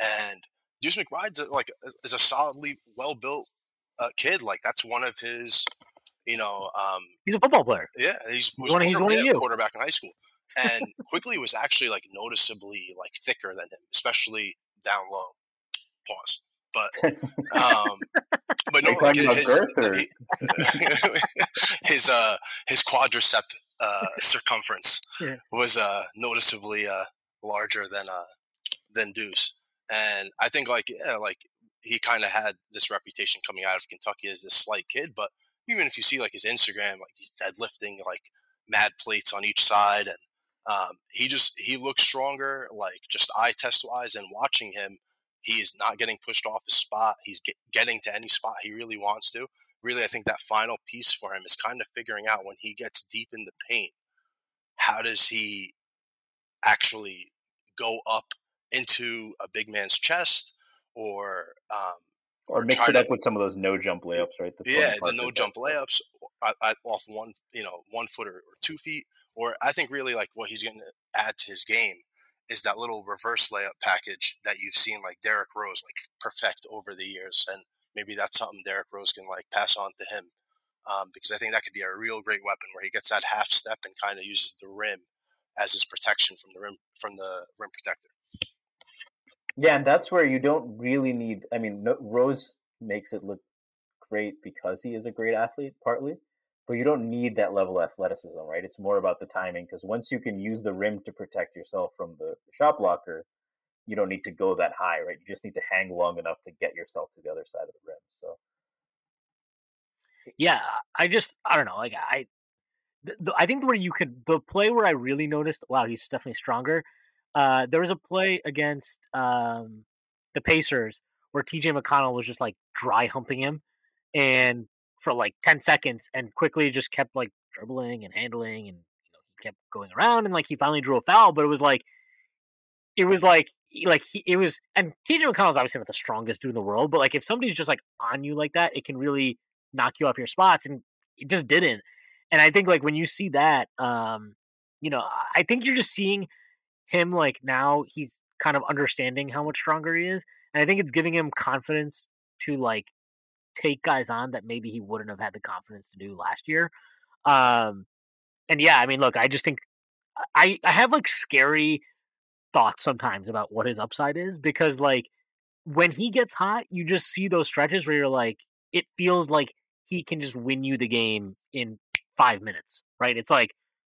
and Deuce McBride's a, like is a solidly well built uh, kid. Like that's one of his, you know, um, He's a football player. yeah, he's was one of- he's one of you. quarterback in high school, and Quickley was actually like noticeably like thicker than him, especially down low. Pause. But um, but no, like his, he- his uh his quadricep uh, circumference Yeah. was uh noticeably uh larger than uh than Deuce, and I think like yeah like he kind of had this reputation coming out of Kentucky as this slight kid, but even if you see like his Instagram, like he's deadlifting like mad plates on each side, and um, he just he looks stronger, like just eye test wise, and watching him, he is not getting pushed off his spot. He's get, getting to any spot he really wants to. Really, I think that final piece for him is kind of figuring out when he gets deep in the paint, how does he actually go up into a big man's chest, or um, or or mix it to- up with some of those no jump layups, right? The yeah, the no jump type. layups uh, off one, you know, one foot or, or two feet. Or I think really like what he's going to add to his game is that little reverse layup package that you've seen like Derrick Rose like perfect over the years, and maybe that's something Derrick Rose can like pass on to him. Um, because I think that could be a real great weapon where he gets that half step and kind of uses the rim as his protection from the rim from the rim protector. Yeah, and that's where you don't really need. I mean, no, Rose makes it look great because he is a great athlete, partly, but you don't need that level of athleticism, right? It's more about the timing because once you can use the rim to protect yourself from the shot blocker, you don't need to go that high, right? You just need to hang long enough to get yourself to the other side of the rim. So Yeah, I just I don't know. Like I, the, I think where you could the play where I really noticed, wow, he's definitely stronger. Uh, there was a play against um, the Pacers where TJ McConnell was just like dry humping him, and for like ten seconds, and Quickley just kept like dribbling and handling, and you know he kept going around, and like he finally drew a foul, but it was like, it was like like he, it was, and TJ McConnell's obviously not the strongest dude in the world, but like if somebody's just like on you like that, it can really knock you off your spots, and it just didn't. And I think like when you see that, um, you know, I think you're just seeing him like now he's kind of understanding how much stronger he is, and I think it's giving him confidence to like take guys on that maybe he wouldn't have had the confidence to do last year. Um, and yeah, I mean, look, I just think I I have like scary thoughts sometimes about what his upside is because like when he gets hot, you just see those stretches where you're like, it feels like he can just win you the game in five minutes, right? It's like,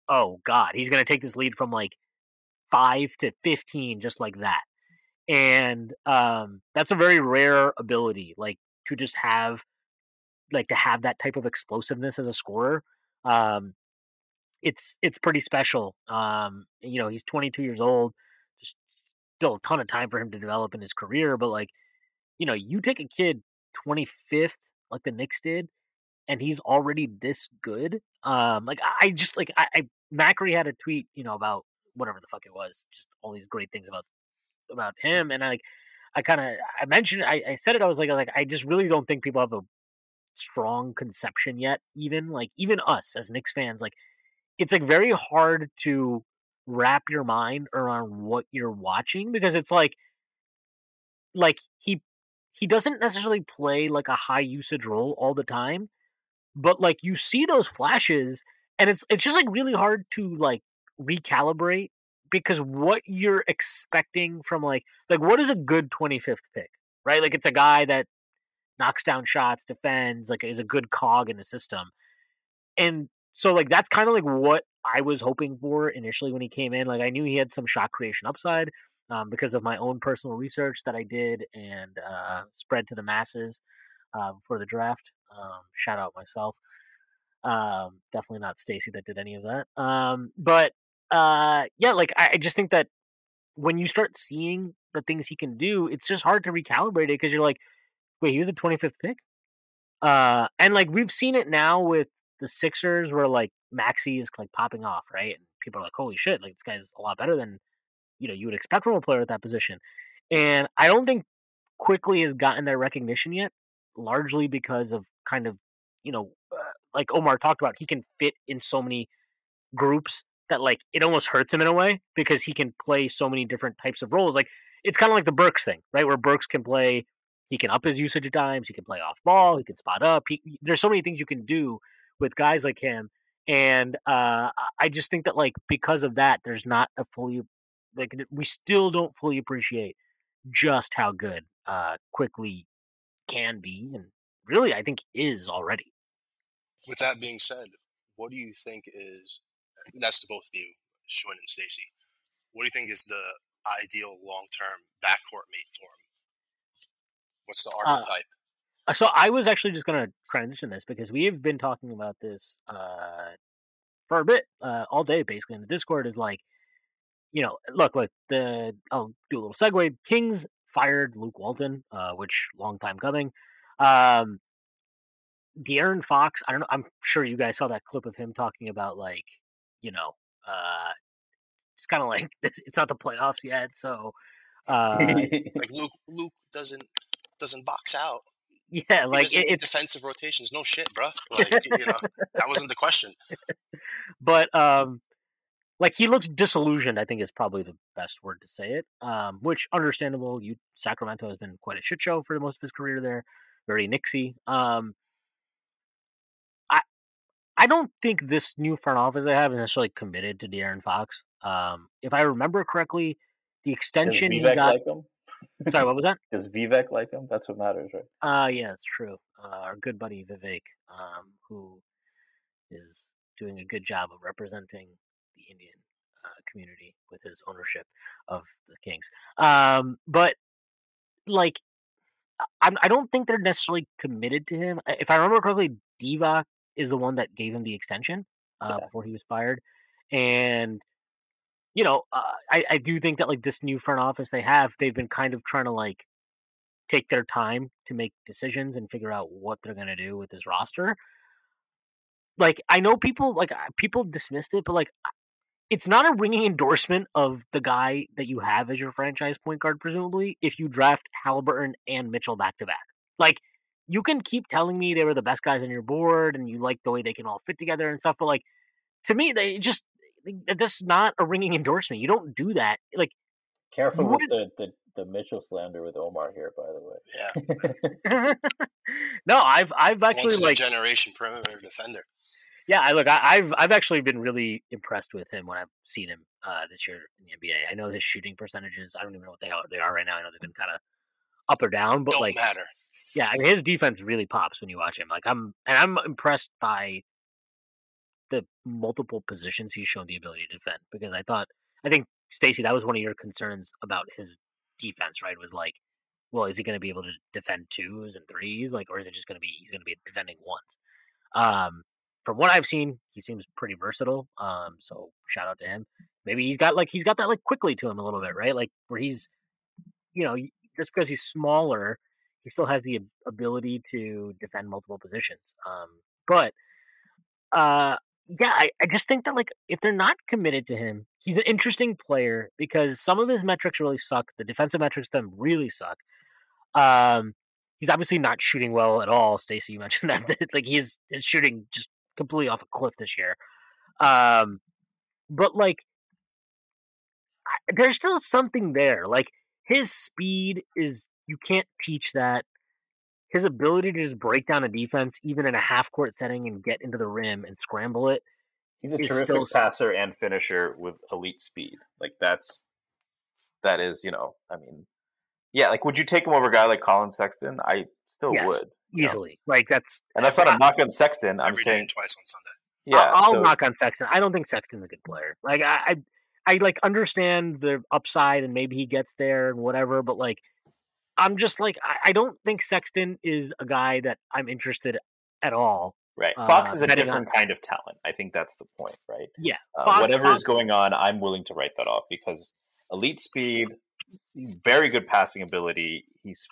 oh god, he's gonna take this lead from like five to fifteen just like that, and um, that's a very rare ability, like to just have, like to have that type of explosiveness as a scorer. Um, it's it's pretty special. Um, you know, he's 22 years old, still a ton of time for him to develop in his career, but like, you know, you take a kid 25th like the Knicks did, and he's already this good. Um, like I just like I, I Macri had a tweet, you know, about whatever the fuck it was, just all these great things about about him, and I like I kind of I mentioned I, I said it. I was like I was like I just really don't think people have a strong conception yet. Even like even us as Knicks fans, like it's like very hard to wrap your mind around what you're watching because it's like like he he doesn't necessarily play like a high usage role all the time but like you see those flashes and it's it's just like really hard to like recalibrate because what you're expecting from like like what is a good 25th pick right? Like it's a guy that knocks down shots defends like is a good cog in the system and so like that's kind of like what i was hoping for initially when he came in like i knew he had some shot creation upside um, because of my own personal research that i did and uh, spread to the masses uh, for the draft um, shout out myself um, definitely not Stacy that did any of that. Um, but uh, yeah, like I, I just think that when you start seeing the things he can do, it's just hard to recalibrate it because you're like, wait, he was the 25th pick. Uh, and like we've seen it now with the Sixers, where like Maxey is like popping off, right? And people are like, holy shit, like this guy's a lot better than you know you would expect from a player at that position. And I don't think Quickley has gotten their recognition yet, largely because of kind of you know uh, like Omar talked about, he can fit in so many groups that like it almost hurts him in a way because he can play so many different types of roles. Like it's kind of like the Burks thing, right? Where Burks can play, he can up his usage at times, he can play off ball, he can spot up. He, there's so many things you can do with guys like him, and uh, I just think that like because of that, there's not a fully like we still don't fully appreciate just how good uh, Quickley can be, and really I think is already. With that being said, what do you think is that's to both of you, Shwin and Stacy. What do you think is the ideal long term backcourt mate for him? What's the Uh, archetype? Uh, So I was actually just going to transition this because we have been talking about this uh, for a bit, uh, all day basically. in the Discord is like, you know, look, look. The I'll do a little segue. Kings fired Luke Walton, uh, which long time coming. Um, De'Aaron Fox. I don't know. I'm sure you guys saw that clip of him talking about like, you know, uh, it's kind of like it's not the playoffs yet, so uh, Like Luke, Luke doesn't doesn't box out. Yeah, like it, it's defensive rotations. No shit, bro. Like you know, that wasn't the question. but um like he looks disillusioned i think is probably the best word to say it um which understandable you sacramento has been quite a shit show for the most of his career there very nixy um i i don't think this new front office they have is necessarily committed to De'Aaron fox um if i remember correctly the extension he got like him? Sorry what was that Does Vivek like him? That's what matters, right? uh yeah it's true uh, our good buddy vivek um who is doing a good job of representing the Indian uh, community with his ownership of the Kings. Um, but like, I, I don't think they're necessarily committed to him. If I remember correctly, Divac is the one that gave him the extension uh, Yeah. before he was fired, and you know, uh, I I do think that like this new front office they have, they've been kind of trying to like take their time to make decisions and figure out what they're gonna do with this roster. Like I know people like uh, people dismissed it, but like it's not a ringing endorsement of the guy that you have as your franchise point guard, presumably, if you draft Halliburton and Mitchell back to back. Like, you can keep telling me they were the best guys on your board and you like the way they can all fit together and stuff, but like, to me, they just, that's not a ringing endorsement. You don't do that. Like, Careful with the, the, the Mitchell slander with Omar here, by the way. Yeah, no, I've, I've once actually in a like, generation perimeter defender. Yeah, I look, I, I've I've actually been really impressed with him when I've seen him uh, this year in the NBA. I know his shooting percentages. I don't even know what they are. They are right now. I know they've been kind of up or down, but Don't like, matter. yeah, I mean, his defense really pops when you watch him. Like I'm, and I'm impressed by the multiple positions he's shown the ability to defend. Because I thought, I think Stacy, that was one of your concerns about his defense, right? Was like, well, is he going to be able to defend twos and threes, like, or is it just going to be he's going to be defending ones? Um, from what I've seen, he seems pretty versatile. Um, so shout out to him. Maybe he's got like he's got that like Quickley to him a little bit, right? Like where he's, you know, just because he's smaller, he still has the ability to defend multiple positions. Um, but uh, yeah, I, I just think that like if they're not committed to him, he's an interesting player because some of his metrics really suck. The defensive metrics them really suck. Um, he's obviously not shooting well at all. Stacy, you mentioned that, that like he's his shooting just completely off a cliff this year. Um, but like, there's still something there. Like his speed is you can't teach that. His ability to just break down a defense, even in a half court setting, and get into the rim and scramble it. He's a terrific still- passer and finisher with elite speed. Like that's that is, you know, I mean, yeah. Like, would you take him over a guy like Collin Sexton? I still Yes. would, you know? Easily, like that's and that's not a knock on Sexton. I'm Every day saying, and twice on Sunday. yeah. I'll, I'll so- knock on Sexton. I don't think Sexton's a good player. Like I, I, I like understand the upside and maybe he gets there and whatever, but like I'm just like I, I don't think Sexton is a guy that I'm interested at all. Right. uh, Fox is a betting on- different kind of talent. I think that's the point, right? Yeah, Uh, Fox- whatever Fox- is going on, I'm willing to write that off because elite speed, very good passing ability. He's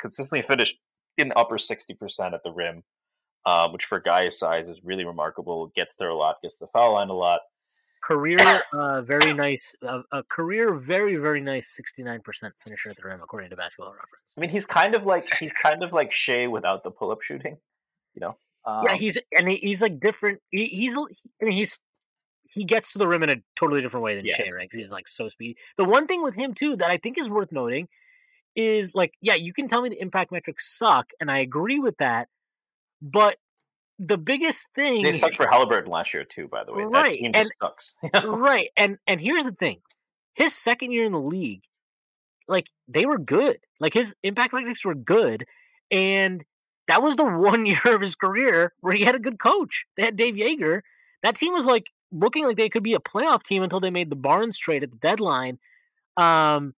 consistently finished in upper 60% at the rim, um, which for a guy his size is really remarkable. Gets there a lot, gets the foul line a lot. Career, uh, very nice. Uh, a career, very very nice, 69% finisher at the rim according to Basketball Reference. I mean, he's kind of like he's kind of like Shai without the pull up shooting, you know. Um, yeah, he's and he, he's like different. He, he's I mean he's he gets to the rim in a totally different way than Shai, Yes. right? 'Cause he's like so speedy. The one thing with him too that I think is worth noting is like, yeah, you can tell me the impact metrics suck, and I agree with that. But the biggest thing, they sucked for Halliburton last year too. By the way, Right, that team and- just sucks. right? And and here's the thing: his second year in the league, like they were good. Like his impact metrics were good, and that was the one year of his career where he had a good coach. They had Dave Joerger. That team was like looking like they could be a playoff team until they made the Barnes trade at the deadline. Um,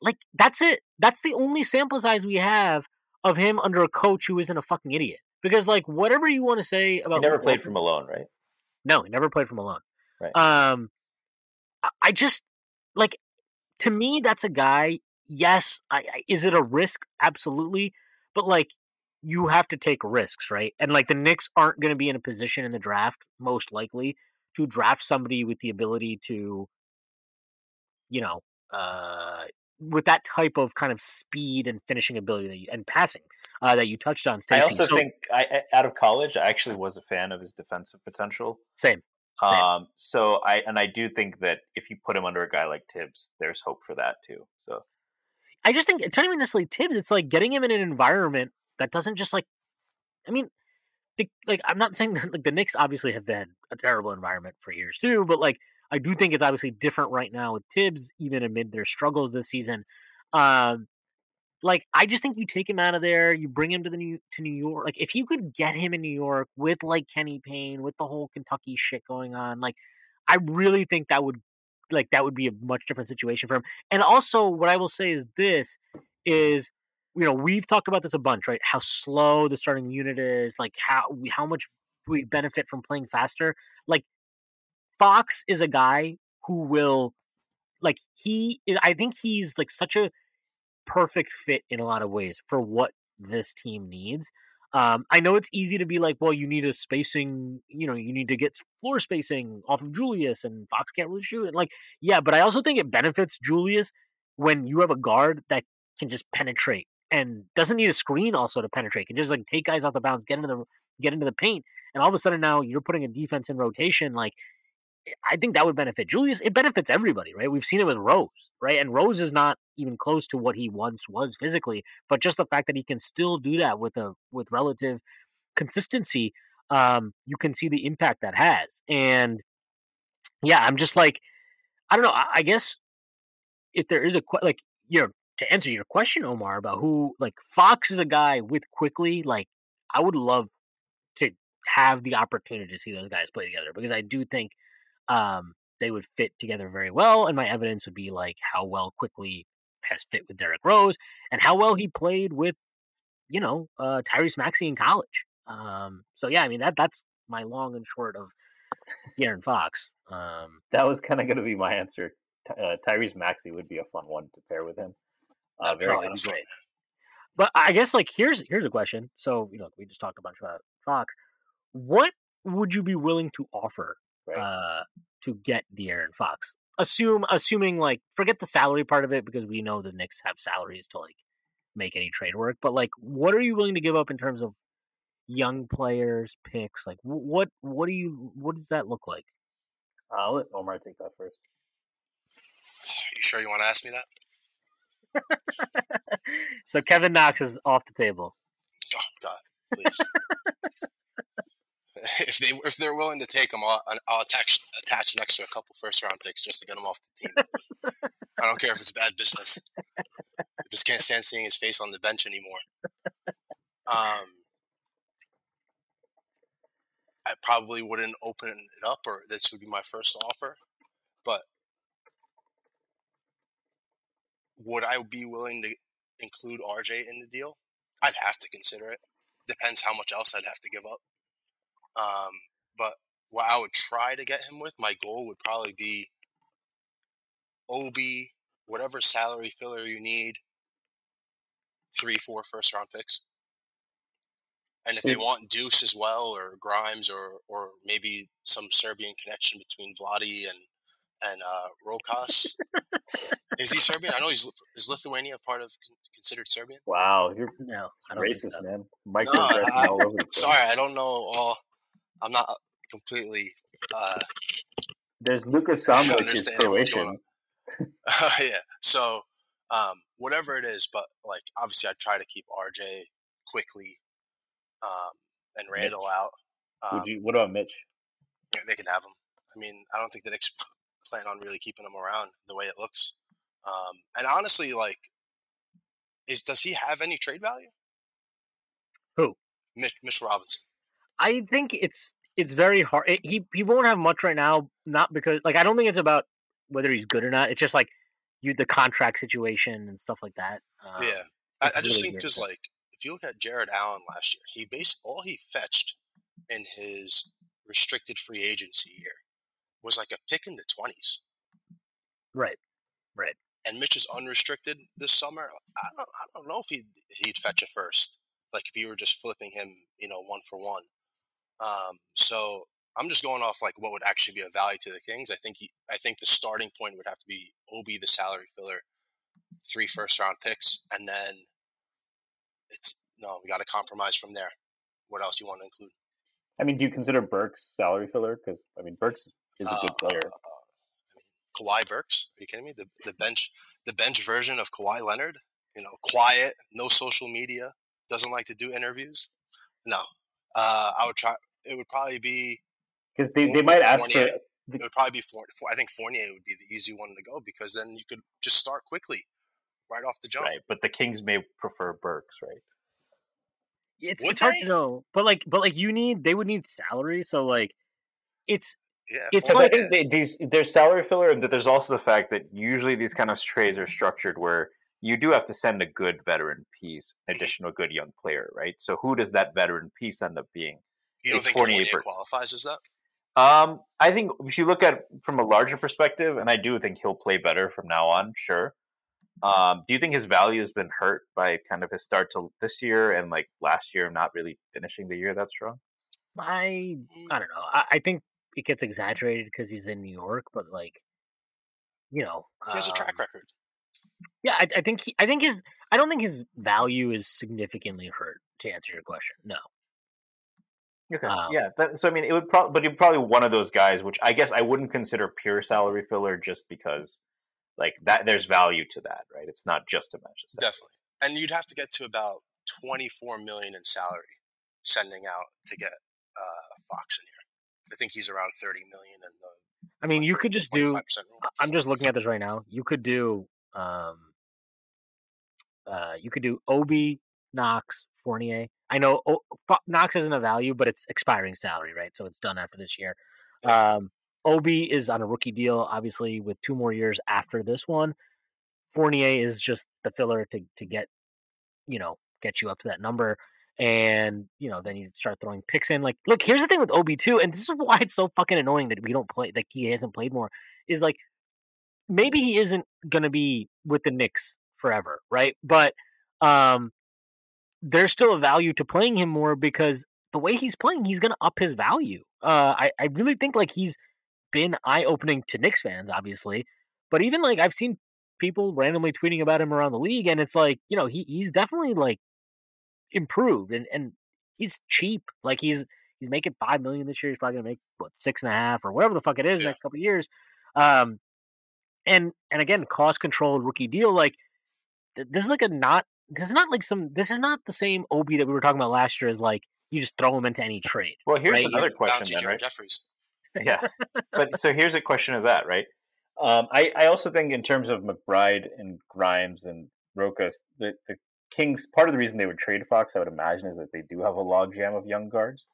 like that's it. That's the only sample size we have of him under a coach who isn't a fucking idiot. Because like whatever you want to say about he never played for Malone, right? no, he never played for Malone. Right. Um, I- I just like to me that's a guy. Yes, I, I, is it a risk? Absolutely, but like you have to take risks, right? And like the Knicks aren't going to be in a position in the draft, most likely, to draft somebody with the ability to, you know, uh, with that type of kind of speed and finishing ability that you, and passing uh, that you touched on, Stacy. I also So, think I, I- out of college, I actually was a fan of his defensive potential. same. Same. Um, so I and I do think that if you put him under a guy like Thibs, there's hope for that too. So I just think it's not even necessarily Thibs. It's like getting him in an environment that doesn't just like. I mean, the, like I'm not saying that, like the Knicks obviously have been a terrible environment for years too, but like I do think it's obviously different right now with Thibs, even amid their struggles this season. Um, like I just think you take him out of there, you bring him to the new to New York. Like if you could get him in New York with like Kenny Payne, with the whole Kentucky shit going on, like I really think that would like that would be a much different situation for him. And also, what I will say is this: is you know we've talked about this a bunch, right? How slow the starting unit is, like how how much we benefit from playing faster. Like Fox is a guy who will like he I think he's like such a perfect fit in a lot of ways for what this team needs. Um, I know it's easy to be like, well, you need a spacing, you know, you need to get floor spacing off of Julius, and Fox can't really shoot. And like, yeah, but I also think it benefits Julius when you have a guard that can just penetrate and doesn't need a screen also to penetrate. Can just like take guys off the bounce, get into the get into the paint, and all of a sudden now you're putting a defense in rotation. Like, I think that would benefit Julius. It benefits everybody, right? We've seen it with Rose, right? And Rose is not even close to what he once was physically, but just the fact that he can still do that with a with relative consistency, um, you can see the impact that has. And yeah, I'm just like, I don't know. I, I guess if there is a like, you know, to answer your question, Omar, about who like Fox is a guy with Quickley, Like, I would love to have the opportunity to see those guys play together because I do think um, they would fit together very well. And my evidence would be like how well Quickley has fit with Derrick Rose and how well he played with, you know, uh, Tyrese Maxey in college. Um, so yeah, I mean that that's my long and short of De'Aaron Fox. Um, that was kind of going to be my answer. Uh, Tyrese Maxey would be a fun one to pair with him. Uh, very great. But I guess like here's here's a question. So you know we just talked a bunch about Fox. What would you be willing to offer right. uh, to get De'Aaron Fox? Assume assuming like forget the salary part of it because we know the Knicks have salaries to like make any trade work. But like, what are you willing to give up in terms of young players, picks? Like, what what do you what does that look like? I'll let Omar take that first. You sure you want to ask me that? so Kevin Knox is off the table. Oh God, please. if they if they're willing to take him, I'll, I'll attach attach next to a couple first round picks just to get him off the team. I don't care if it's bad business. I just can't stand seeing his face on the bench anymore. Um, I probably wouldn't open it up, or this would be my first offer. But would I be willing to include RJ in the deal? I'd have to consider it. Depends how much else I'd have to give up. Um, but what I would try to get him with, my goal would probably be Obi, whatever salary filler you need, three, four first round picks. And if they want Deuce as well, or Grimes, or or maybe some Serbian connection between Vladi and and uh, Rokas. is he Serbian? I know he's is Lithuania part of considered Serbian. Wow, you're no, I don't racist, so. man. Mike no, I, all over Sorry, I don't know all. I'm not completely. Uh, There's Lucas Samanic is Croatian. uh, yeah, so um, whatever it is, but like obviously, I try to keep RJ Quickley um, and Randle Mitch. out. Um, Would you? What about Mitch? Yeah, they can have him. I mean, I don't think the Knicks plan on really keeping him around the way it looks. Um, and honestly, like, is does he have any trade value? Who? Mitch, Mitch Robinson. I think it's it's very hard. It, he he won't have much right now, not because like I don't think it's about whether he's good or not. It's just like you the contract situation and stuff like that. Um, yeah, I, I just really think because like if you look at Jarrett Allen last year, he based all he fetched in his restricted free agency year was like a pick in the twenties. Right. Right. And Mitch is unrestricted this summer. I don't I don't know if he'd he'd fetch a first. Like if you were just flipping him, you know, one for one. Um, so I'm just going off like what would actually be a value to the Kings. I think he, I think the starting point would have to be Obi, the salary filler, three first round picks, and then it's no, we got to compromise from there. What else do you want to include? I mean, do you consider Burks salary filler? Because I mean, Burks is a good uh, player. Uh, Kawhi Burks. Are you kidding me? The the bench the bench version of Kawhi Leonard. You know, quiet, no social media, doesn't like to do interviews. No, uh, I would try. It would probably be because they, they might ask Fournier. for. Uh, it would probably be for, for, I think Fournier would be the easy one to go because then you could just start Quickley, right off the jump. Right, but the Kings may prefer Burks, right? It's, it's hard to know, but like, but like, you need they would need salary, so like, it's yeah, it's like they, these there's salary filler, and there's also the fact that usually these kind of trades are structured where you do have to send a good veteran piece mm-hmm. in addition good young player, right? So who does that veteran piece end up being? You don't it's think Fournier, Fournier qualifies as that? Um, I think if you look at it from a larger perspective, and I do think he'll play better from now on, sure. Um, do you think his value has been hurt by kind of his start to this year and like last year not really finishing the year that strong? I I don't know. I, I think it gets exaggerated because he's in New York, but like, you know, He has a track um, record. Yeah, I, I think he, I think his I don't think his value is significantly hurt. To answer your question, no. Okay. Um, yeah. That, so I mean, it would probably, but he's probably one of those guys, which I guess I wouldn't consider pure salary filler, just because like that there's value to that, right? It's not just a match. Definitely. And you'd have to get to about 24 million in salary sending out to get uh, Fox in here. I think he's around 30 million the I mean, you could just do. I'm just looking at this right now. You could do. Um, uh, you could do Obi, Knox, Fournier. I know o- Knox isn't a value, but it's expiring salary, right? So it's done after this year. Um, Obi is on a rookie deal, obviously, with two more years after this one. Fournier is just the filler to to get, you know, get you up to that number. And you know, then you start throwing picks in. Like, look, here's the thing with Obi too, and this is why it's so fucking annoying that we don't play. That he hasn't played more. Is like maybe he isn't gonna be with the Knicks forever, right? But um, there's still a value to playing him more because the way he's playing, he's gonna up his value. Uh, I I really think like he's been eye opening to Knicks fans, obviously, but even like I've seen people randomly tweeting about him around the league, and it's like you know he he's definitely like improved and and he's cheap. Like he's he's making five million this year. He's probably gonna make what six and a half or whatever the fuck it is Yeah. next couple of years. Um, and and again, cost controlled rookie deal. Like th- this is like a not. This is not like some. This is not the same Obi that we were talking about last year. Is like you just throw him into any trade. Well, here's Right, another question, then, right? Jeffries. yeah. But so here's a question of that, right? Um, I, I also think in terms of McBride and Grimes and Rokas, the, the Kings, part of the reason they would trade Fox, I would imagine, is that they do have a logjam of young guards.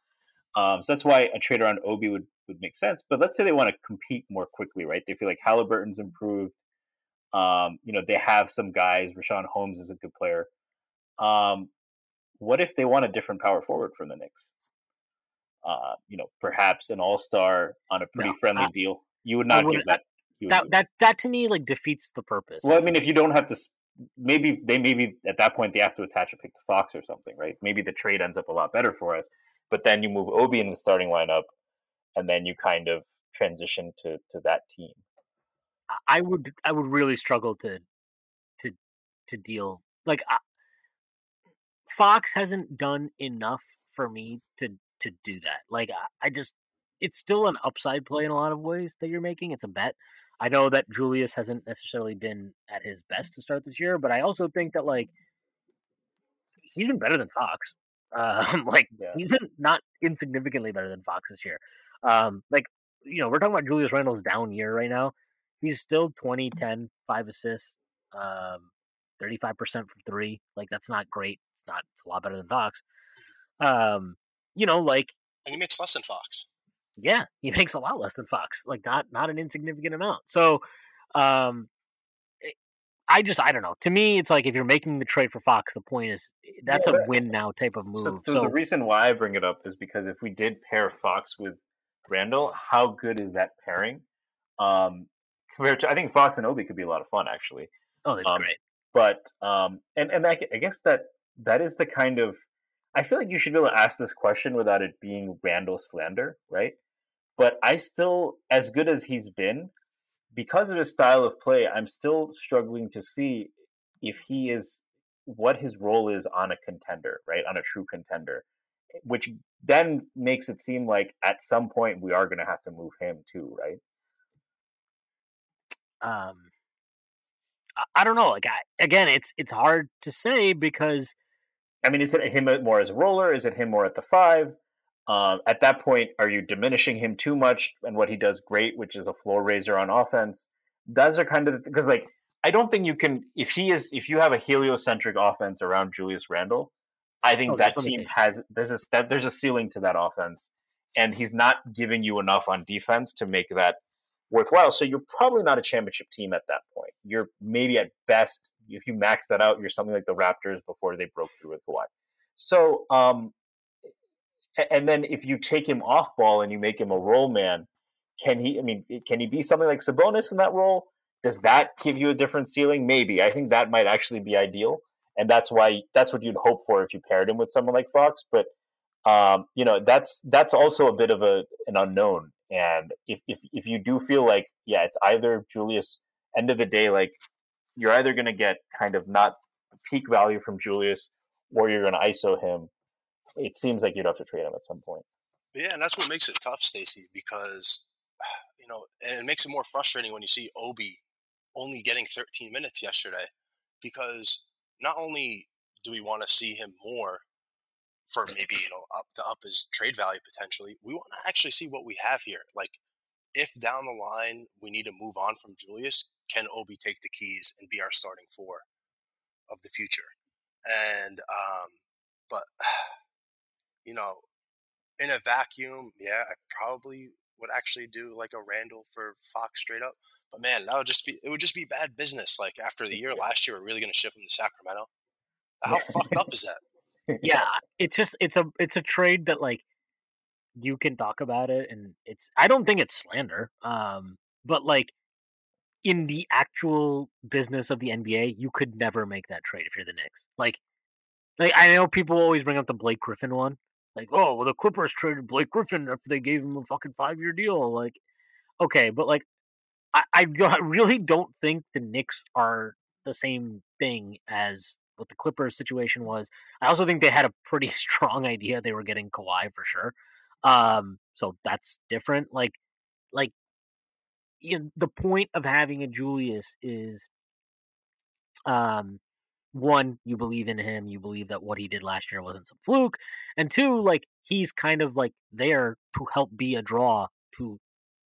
Um, so that's why a trade around Obi would, would make sense. But let's say they want to compete more quickly, right? They feel like Halliburton's improved. Um, you know, they have some guys. Richaun Holmes is a good player. Um, what if they want a different power forward from the Knicks? Uh, you know, perhaps an all star on a pretty No, friendly I- deal. You would not give wouldn't- that. That give- that that to me like defeats the purpose. well, I mean, if you don't have to, maybe they maybe at that point they have to attach a pick to Fox or something, right? Maybe the trade ends up a lot better for us. But then you move Obi in the starting lineup, and then you kind of transition to to that team. I would I would really struggle to to to deal like I, Fox hasn't done enough for me to to do that. Like I, I just it's still an upside play in a lot of ways that you're making. It's a bet. I know that Julius hasn't necessarily been at his best to start this year, but I also think that like he's been better than Fox. Um, like Yeah. he's been not insignificantly better than Fox this year. Um, like you know, we're talking about Julius Randle's down year right now. He's still 20, 10, 5 assists, um, 35% from three. Like, that's not great. It's not, it's a lot better than Fox. Um, you know, like, And he makes less than Fox. yeah, he makes a lot less than Fox. Like, not, not an insignificant amount. So, um, I just, I don't know. To me, it's like if you're making the trade for Fox, the point is that's Yeah, a win now type of So, move. so, So, the reason why I bring it up is because if we did pair Fox with Randle, how good is that pairing? Um, compared to, I think Fox and Obi could be a lot of fun actually. oh, that's um, great. but um and and I, I guess that that is the kind of i feel like you should be able to ask this question without it being randle slander right but i still as good as he's been because of his style of play i'm still struggling to see if he is what his role is on a contender right on a true contender which then makes it seem like at some point we are going to have to move him too right Um, I, don't know. Like, I, again, it's, it's hard to say because I mean, is it him more as a roller? Is it him more at the five? Um, at that point, are you diminishing him too much and what he does great, which is a floor raiser on offense? Those are kind of because, like, I don't think you can if he is if you have a heliocentric offense around Julius Randle, I think Oh, that team has there's a that, there's a ceiling to that offense, and he's not giving you enough on defense to make that worthwhile. So you're probably not a championship team at that point. You're maybe at best if you max that out, you're something like the Raptors before they broke through with Kawhi. So, um, And then if you take him off ball and you make him a role man, can he? I mean, can he be something like Sabonis in that role? Does that give you a different ceiling? Maybe. I think that might actually be ideal, and that's why that's what you'd hope for if you paired him with someone like Fox. But um, you know, that's that's also a bit of a an unknown. And if if if you do feel like yeah, it's either Julius. End of the day, like you're either going to get kind of not peak value from Julius, or you're going to ISO him. It seems like you'd have to trade him at some point. Yeah, and that's what makes it tough, Stacy, because you know, and it makes it more frustrating when you see Obi only getting 13 minutes yesterday, because not only do we want to see him more for maybe you know up to up his trade value potentially, we want to actually see what we have here. Like, if down the line we need to move on from Julius, can Obi take the keys and be our starting four of the future? And um, but you know, in a vacuum, yeah, I probably would actually do like a Randle for Fox straight up. But man, that would just be it would just be bad business. Like after the year last year, we're really going to ship him to Sacramento. How fucked up is that? Yeah, it's just it's a it's a trade that like you can talk about it and it's I don't think it's slander. Um but like in the actual business of the NBA, you could never make that trade if you're the Knicks. Like like I know people always bring up the Blake Griffin one. Like, oh well the Clippers traded Blake Griffin after they gave him a fucking five year deal. Like okay, but like I, I really don't think the Knicks are the same thing as what the Clippers situation was. I also think they had a pretty strong idea they were getting Kawhi for sure. Um, so that's different. Like, like, you know, the point of having a Julius is, um, one, you believe in him, you believe that what he did last year wasn't some fluke, and two, like he's kind of like there to help be a draw to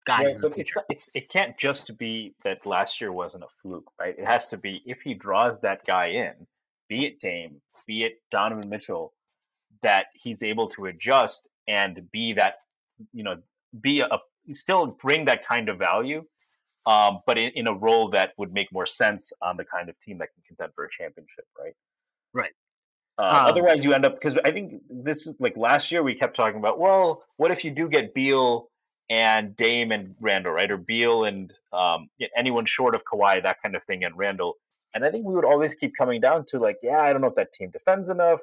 guys Yeah, in the but it's, future. it's it can't just be that last year wasn't a fluke, right? It has to be if he draws that guy in, be it Dame, be it Donovan Mitchell, that he's able to adjust and be that you know be a still bring that kind of value, um, but in, in a role that would make more sense on the kind of team that can contend for a championship, right? Right. Uh, Um, otherwise, you end up because I think this is like last year we kept talking about. Well, what if you do get Beal and Dame and Randle, right? Or Beal and um, anyone short of Kawhi, that kind of thing, and Randle. And I think we would always keep coming down to like, yeah, I don't know if that team defends enough.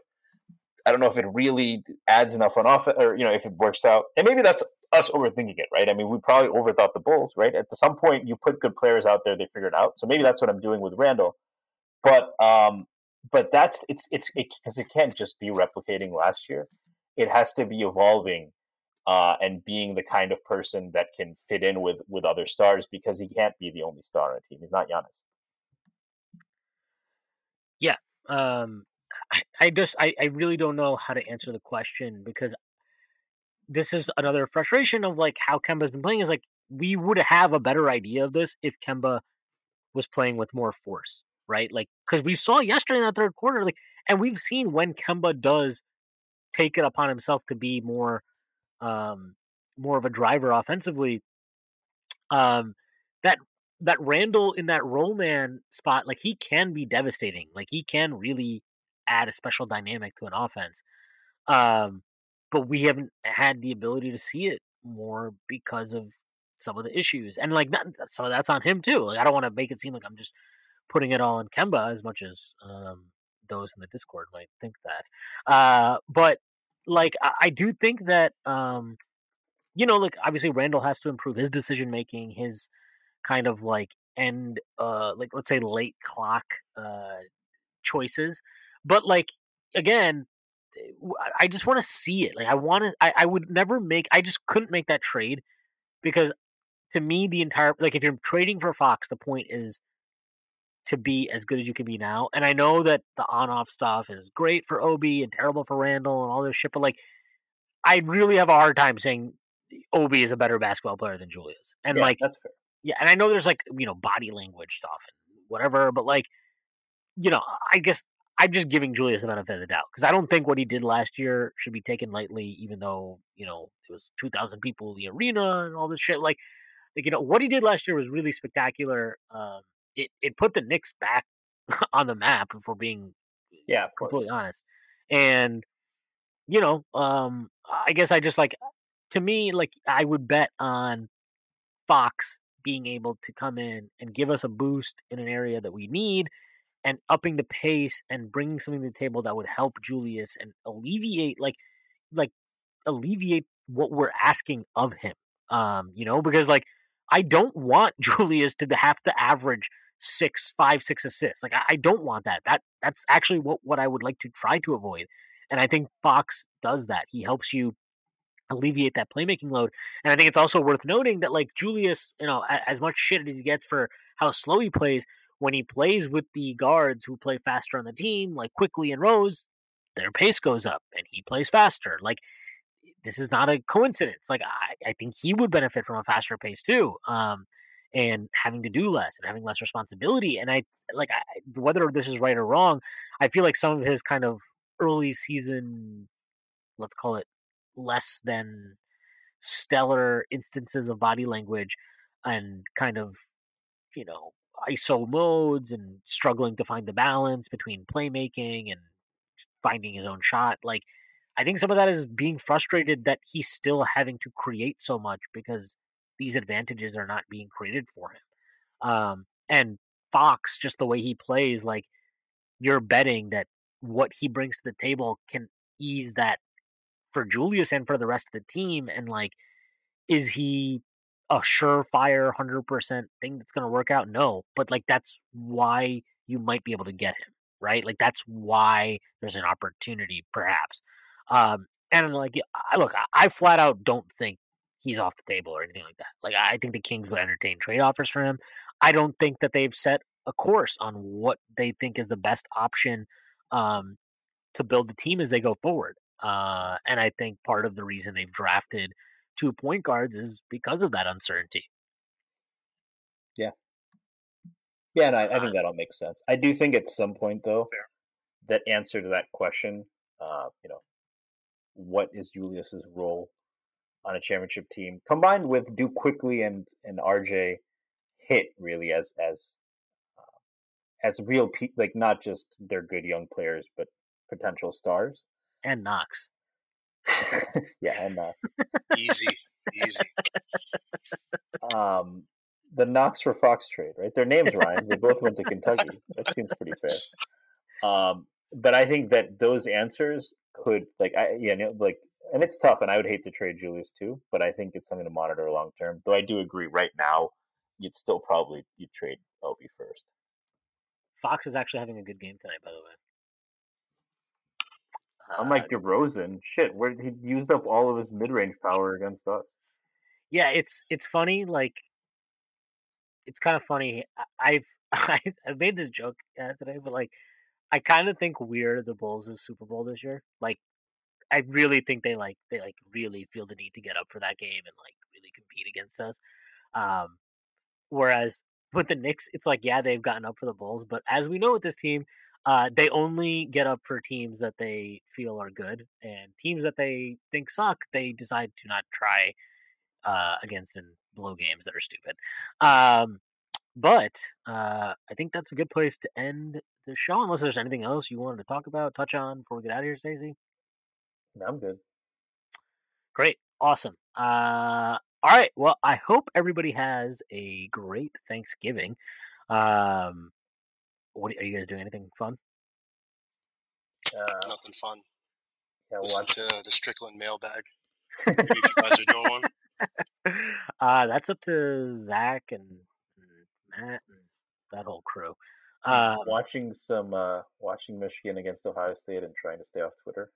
I don't know if it really adds enough on offense, or you know, if it works out. And maybe that's us overthinking it, right? I mean, we probably overthought the Bulls, right? At some point, you put good players out there, they figure it out. So maybe that's what I'm doing with Randle. But um, but that's it's it's because it, can't just be replicating last year. It has to be evolving uh, and being the kind of person that can fit in with with other stars because he can't be the only star on a team. He's not Giannis. Um I, I just I, I really don't know how to answer the question because this is another frustration of like how Kemba's been playing is like we would have a better idea of this if Kemba was playing with more force, right? Like because we saw yesterday in that third quarter, like and we've seen when Kemba does take it upon himself to be more um more of a driver offensively, um that that Randle in that roll man spot, like he can be devastating. Like he can really add a special dynamic to an offense. Um, but we haven't had the ability to see it more because of some of the issues. And like that, so that's on him too. Like I don't want to make it seem like I'm just putting it all on Kemba as much as um, those in the Discord might think that. Uh, but like I, I do think that um, you know, like obviously Randle has to improve his decision making, his kind of like end uh like let's say late clock uh choices but like again i just want to see it like i want to I, I would never make i just couldn't make that trade because to me the entire like if you're trading for fox the point is to be as good as you can be now and i know that the on-off stuff is great for obi and terrible for randle and all this shit but like i really have a hard time saying obi is a better basketball player than julius and Yeah, like that's fair. Yeah, and I know there's like you know body language stuff and whatever, but like you know, I guess I'm just giving Julius the benefit of the doubt because I don't think what he did last year should be taken lightly, even though you know it was 2,000 people in the arena and all this shit. Like, like you know, what he did last year was really spectacular. Um, it it put the Knicks back on the map, if we're being Yeah, completely honest. And you know, um, I guess I just like to me like I would bet on Fox being able to come in and give us a boost in an area that we need and upping the pace and bringing something to the table that would help Julius and alleviate like like alleviate what we're asking of him. Um, you know, because like I don't want Julius to have to average six, five, six assists. Like I, I don't want that. That that's actually what, what I would like to try to avoid. And I think Fox does that. He helps you alleviate that playmaking load. And I think it's also worth noting that like Julius, you know, as much shit as he gets for how slow he plays, when he plays with the guards who play faster on the team, like Quickley and Rose, their pace goes up and he plays faster. Like this is not a coincidence. Like I, I think he would benefit from a faster pace too. Um, and having to do less and having less responsibility. And I like I, whether this is right or wrong, I feel like some of his kind of early season, let's call it less than stellar instances of body language and kind of you know ISO modes and struggling to find the balance between playmaking and finding his own shot. Like, I think some of that is being frustrated that he's still having to create so much because these advantages are not being created for him. Um, and Fox, just the way he plays, like you're betting that what he brings to the table can ease that for Julius and for the rest of the team. And like, is he a surefire 100% thing that's going to work out? No, but like that's why you might be able to get him, right? Like that's why there's an opportunity, perhaps. Um, and like, I look, I, flat out don't think he's off the table or anything like that. Like, I think the Kings would entertain trade offers for him. I don't think that they've set a course on what they think is the best option um, to build the team as they go forward. Uh, and I think part of the reason they've drafted two point guards is because of that uncertainty. Yeah. Yeah, and I, I think uh that all makes sense. I do think at some point, though, Fair. that answer to that question, uh, you know, what is Julius's role on a championship team, combined with do Quickley and and RJ hit really as as uh, as real pe- like not just they're good young players, but potential stars and Knox. yeah, and Knox. Easy, easy. Um, the Knox for Fox trade, right? Their names rhyme. they both went to Kentucky. That seems pretty fair. Um, but I think that those answers could, like, I yeah, like, and it's tough, and I would hate to trade Julius too. But I think it's something to monitor long term. Though I do agree, right now, you'd still probably you trade Obi first. Fox is actually having a good game tonight, by the way. Unlike uh, DeRozan, shit, where he used up all of his mid-range power against us. Yeah, it's it's funny. Like, it's kind of funny. I've I've made this joke uh, today, but like, I kind of think we're the Bulls' Super Bowl this year. Like, I really think they like they like really feel the need to get up for that game and like really compete against us. Um, whereas with the Knicks, it's like yeah they've gotten up for the Bulls, but as we know with this team, uh, they only get up for teams that they feel are good, and teams that they think suck, they decide to not try uh, against in blow games that are stupid. Um, but uh, I think that's a good place to end the show, unless there's anything else you wanted to talk about, touch on before we get out of here, Stacy. No, I'm good. Great, awesome. Uh, all right, well, I hope everybody has a great Thanksgiving. Um, what are you guys doing? Anything fun? Uh, Nothing fun. Yeah, Listen watch. to the Strickland mailbag. If you guys are doing one. Uh, that's up to Zach and, and Matt and that whole crew. Um, watching some uh, watching Michigan against Ohio State and trying to stay off Twitter.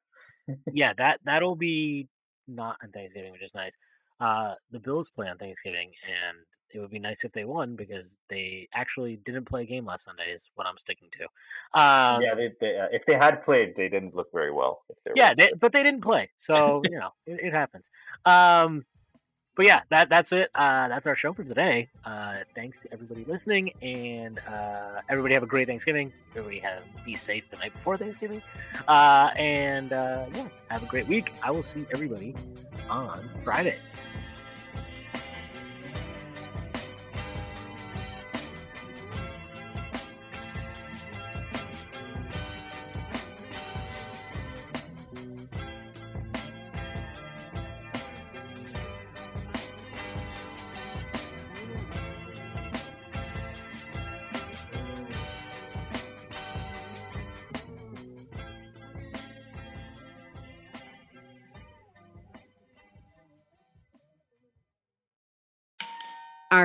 yeah, that that'll be not on Thanksgiving, which is nice. Uh, the Bills play on Thanksgiving, and it would be nice if they won because they actually didn't play a game last Sunday. Is what I'm sticking to. Um, yeah, they, they, uh, if they had played, they didn't look very well. yeah, they, but they didn't play, so you know it, it happens. Um, but yeah, that that's it. Uh, that's our show for today. Uh, thanks to everybody listening, and uh, everybody have a great Thanksgiving. Everybody have be safe the night before Thanksgiving, uh, and uh, yeah, have a great week. I will see everybody on Friday.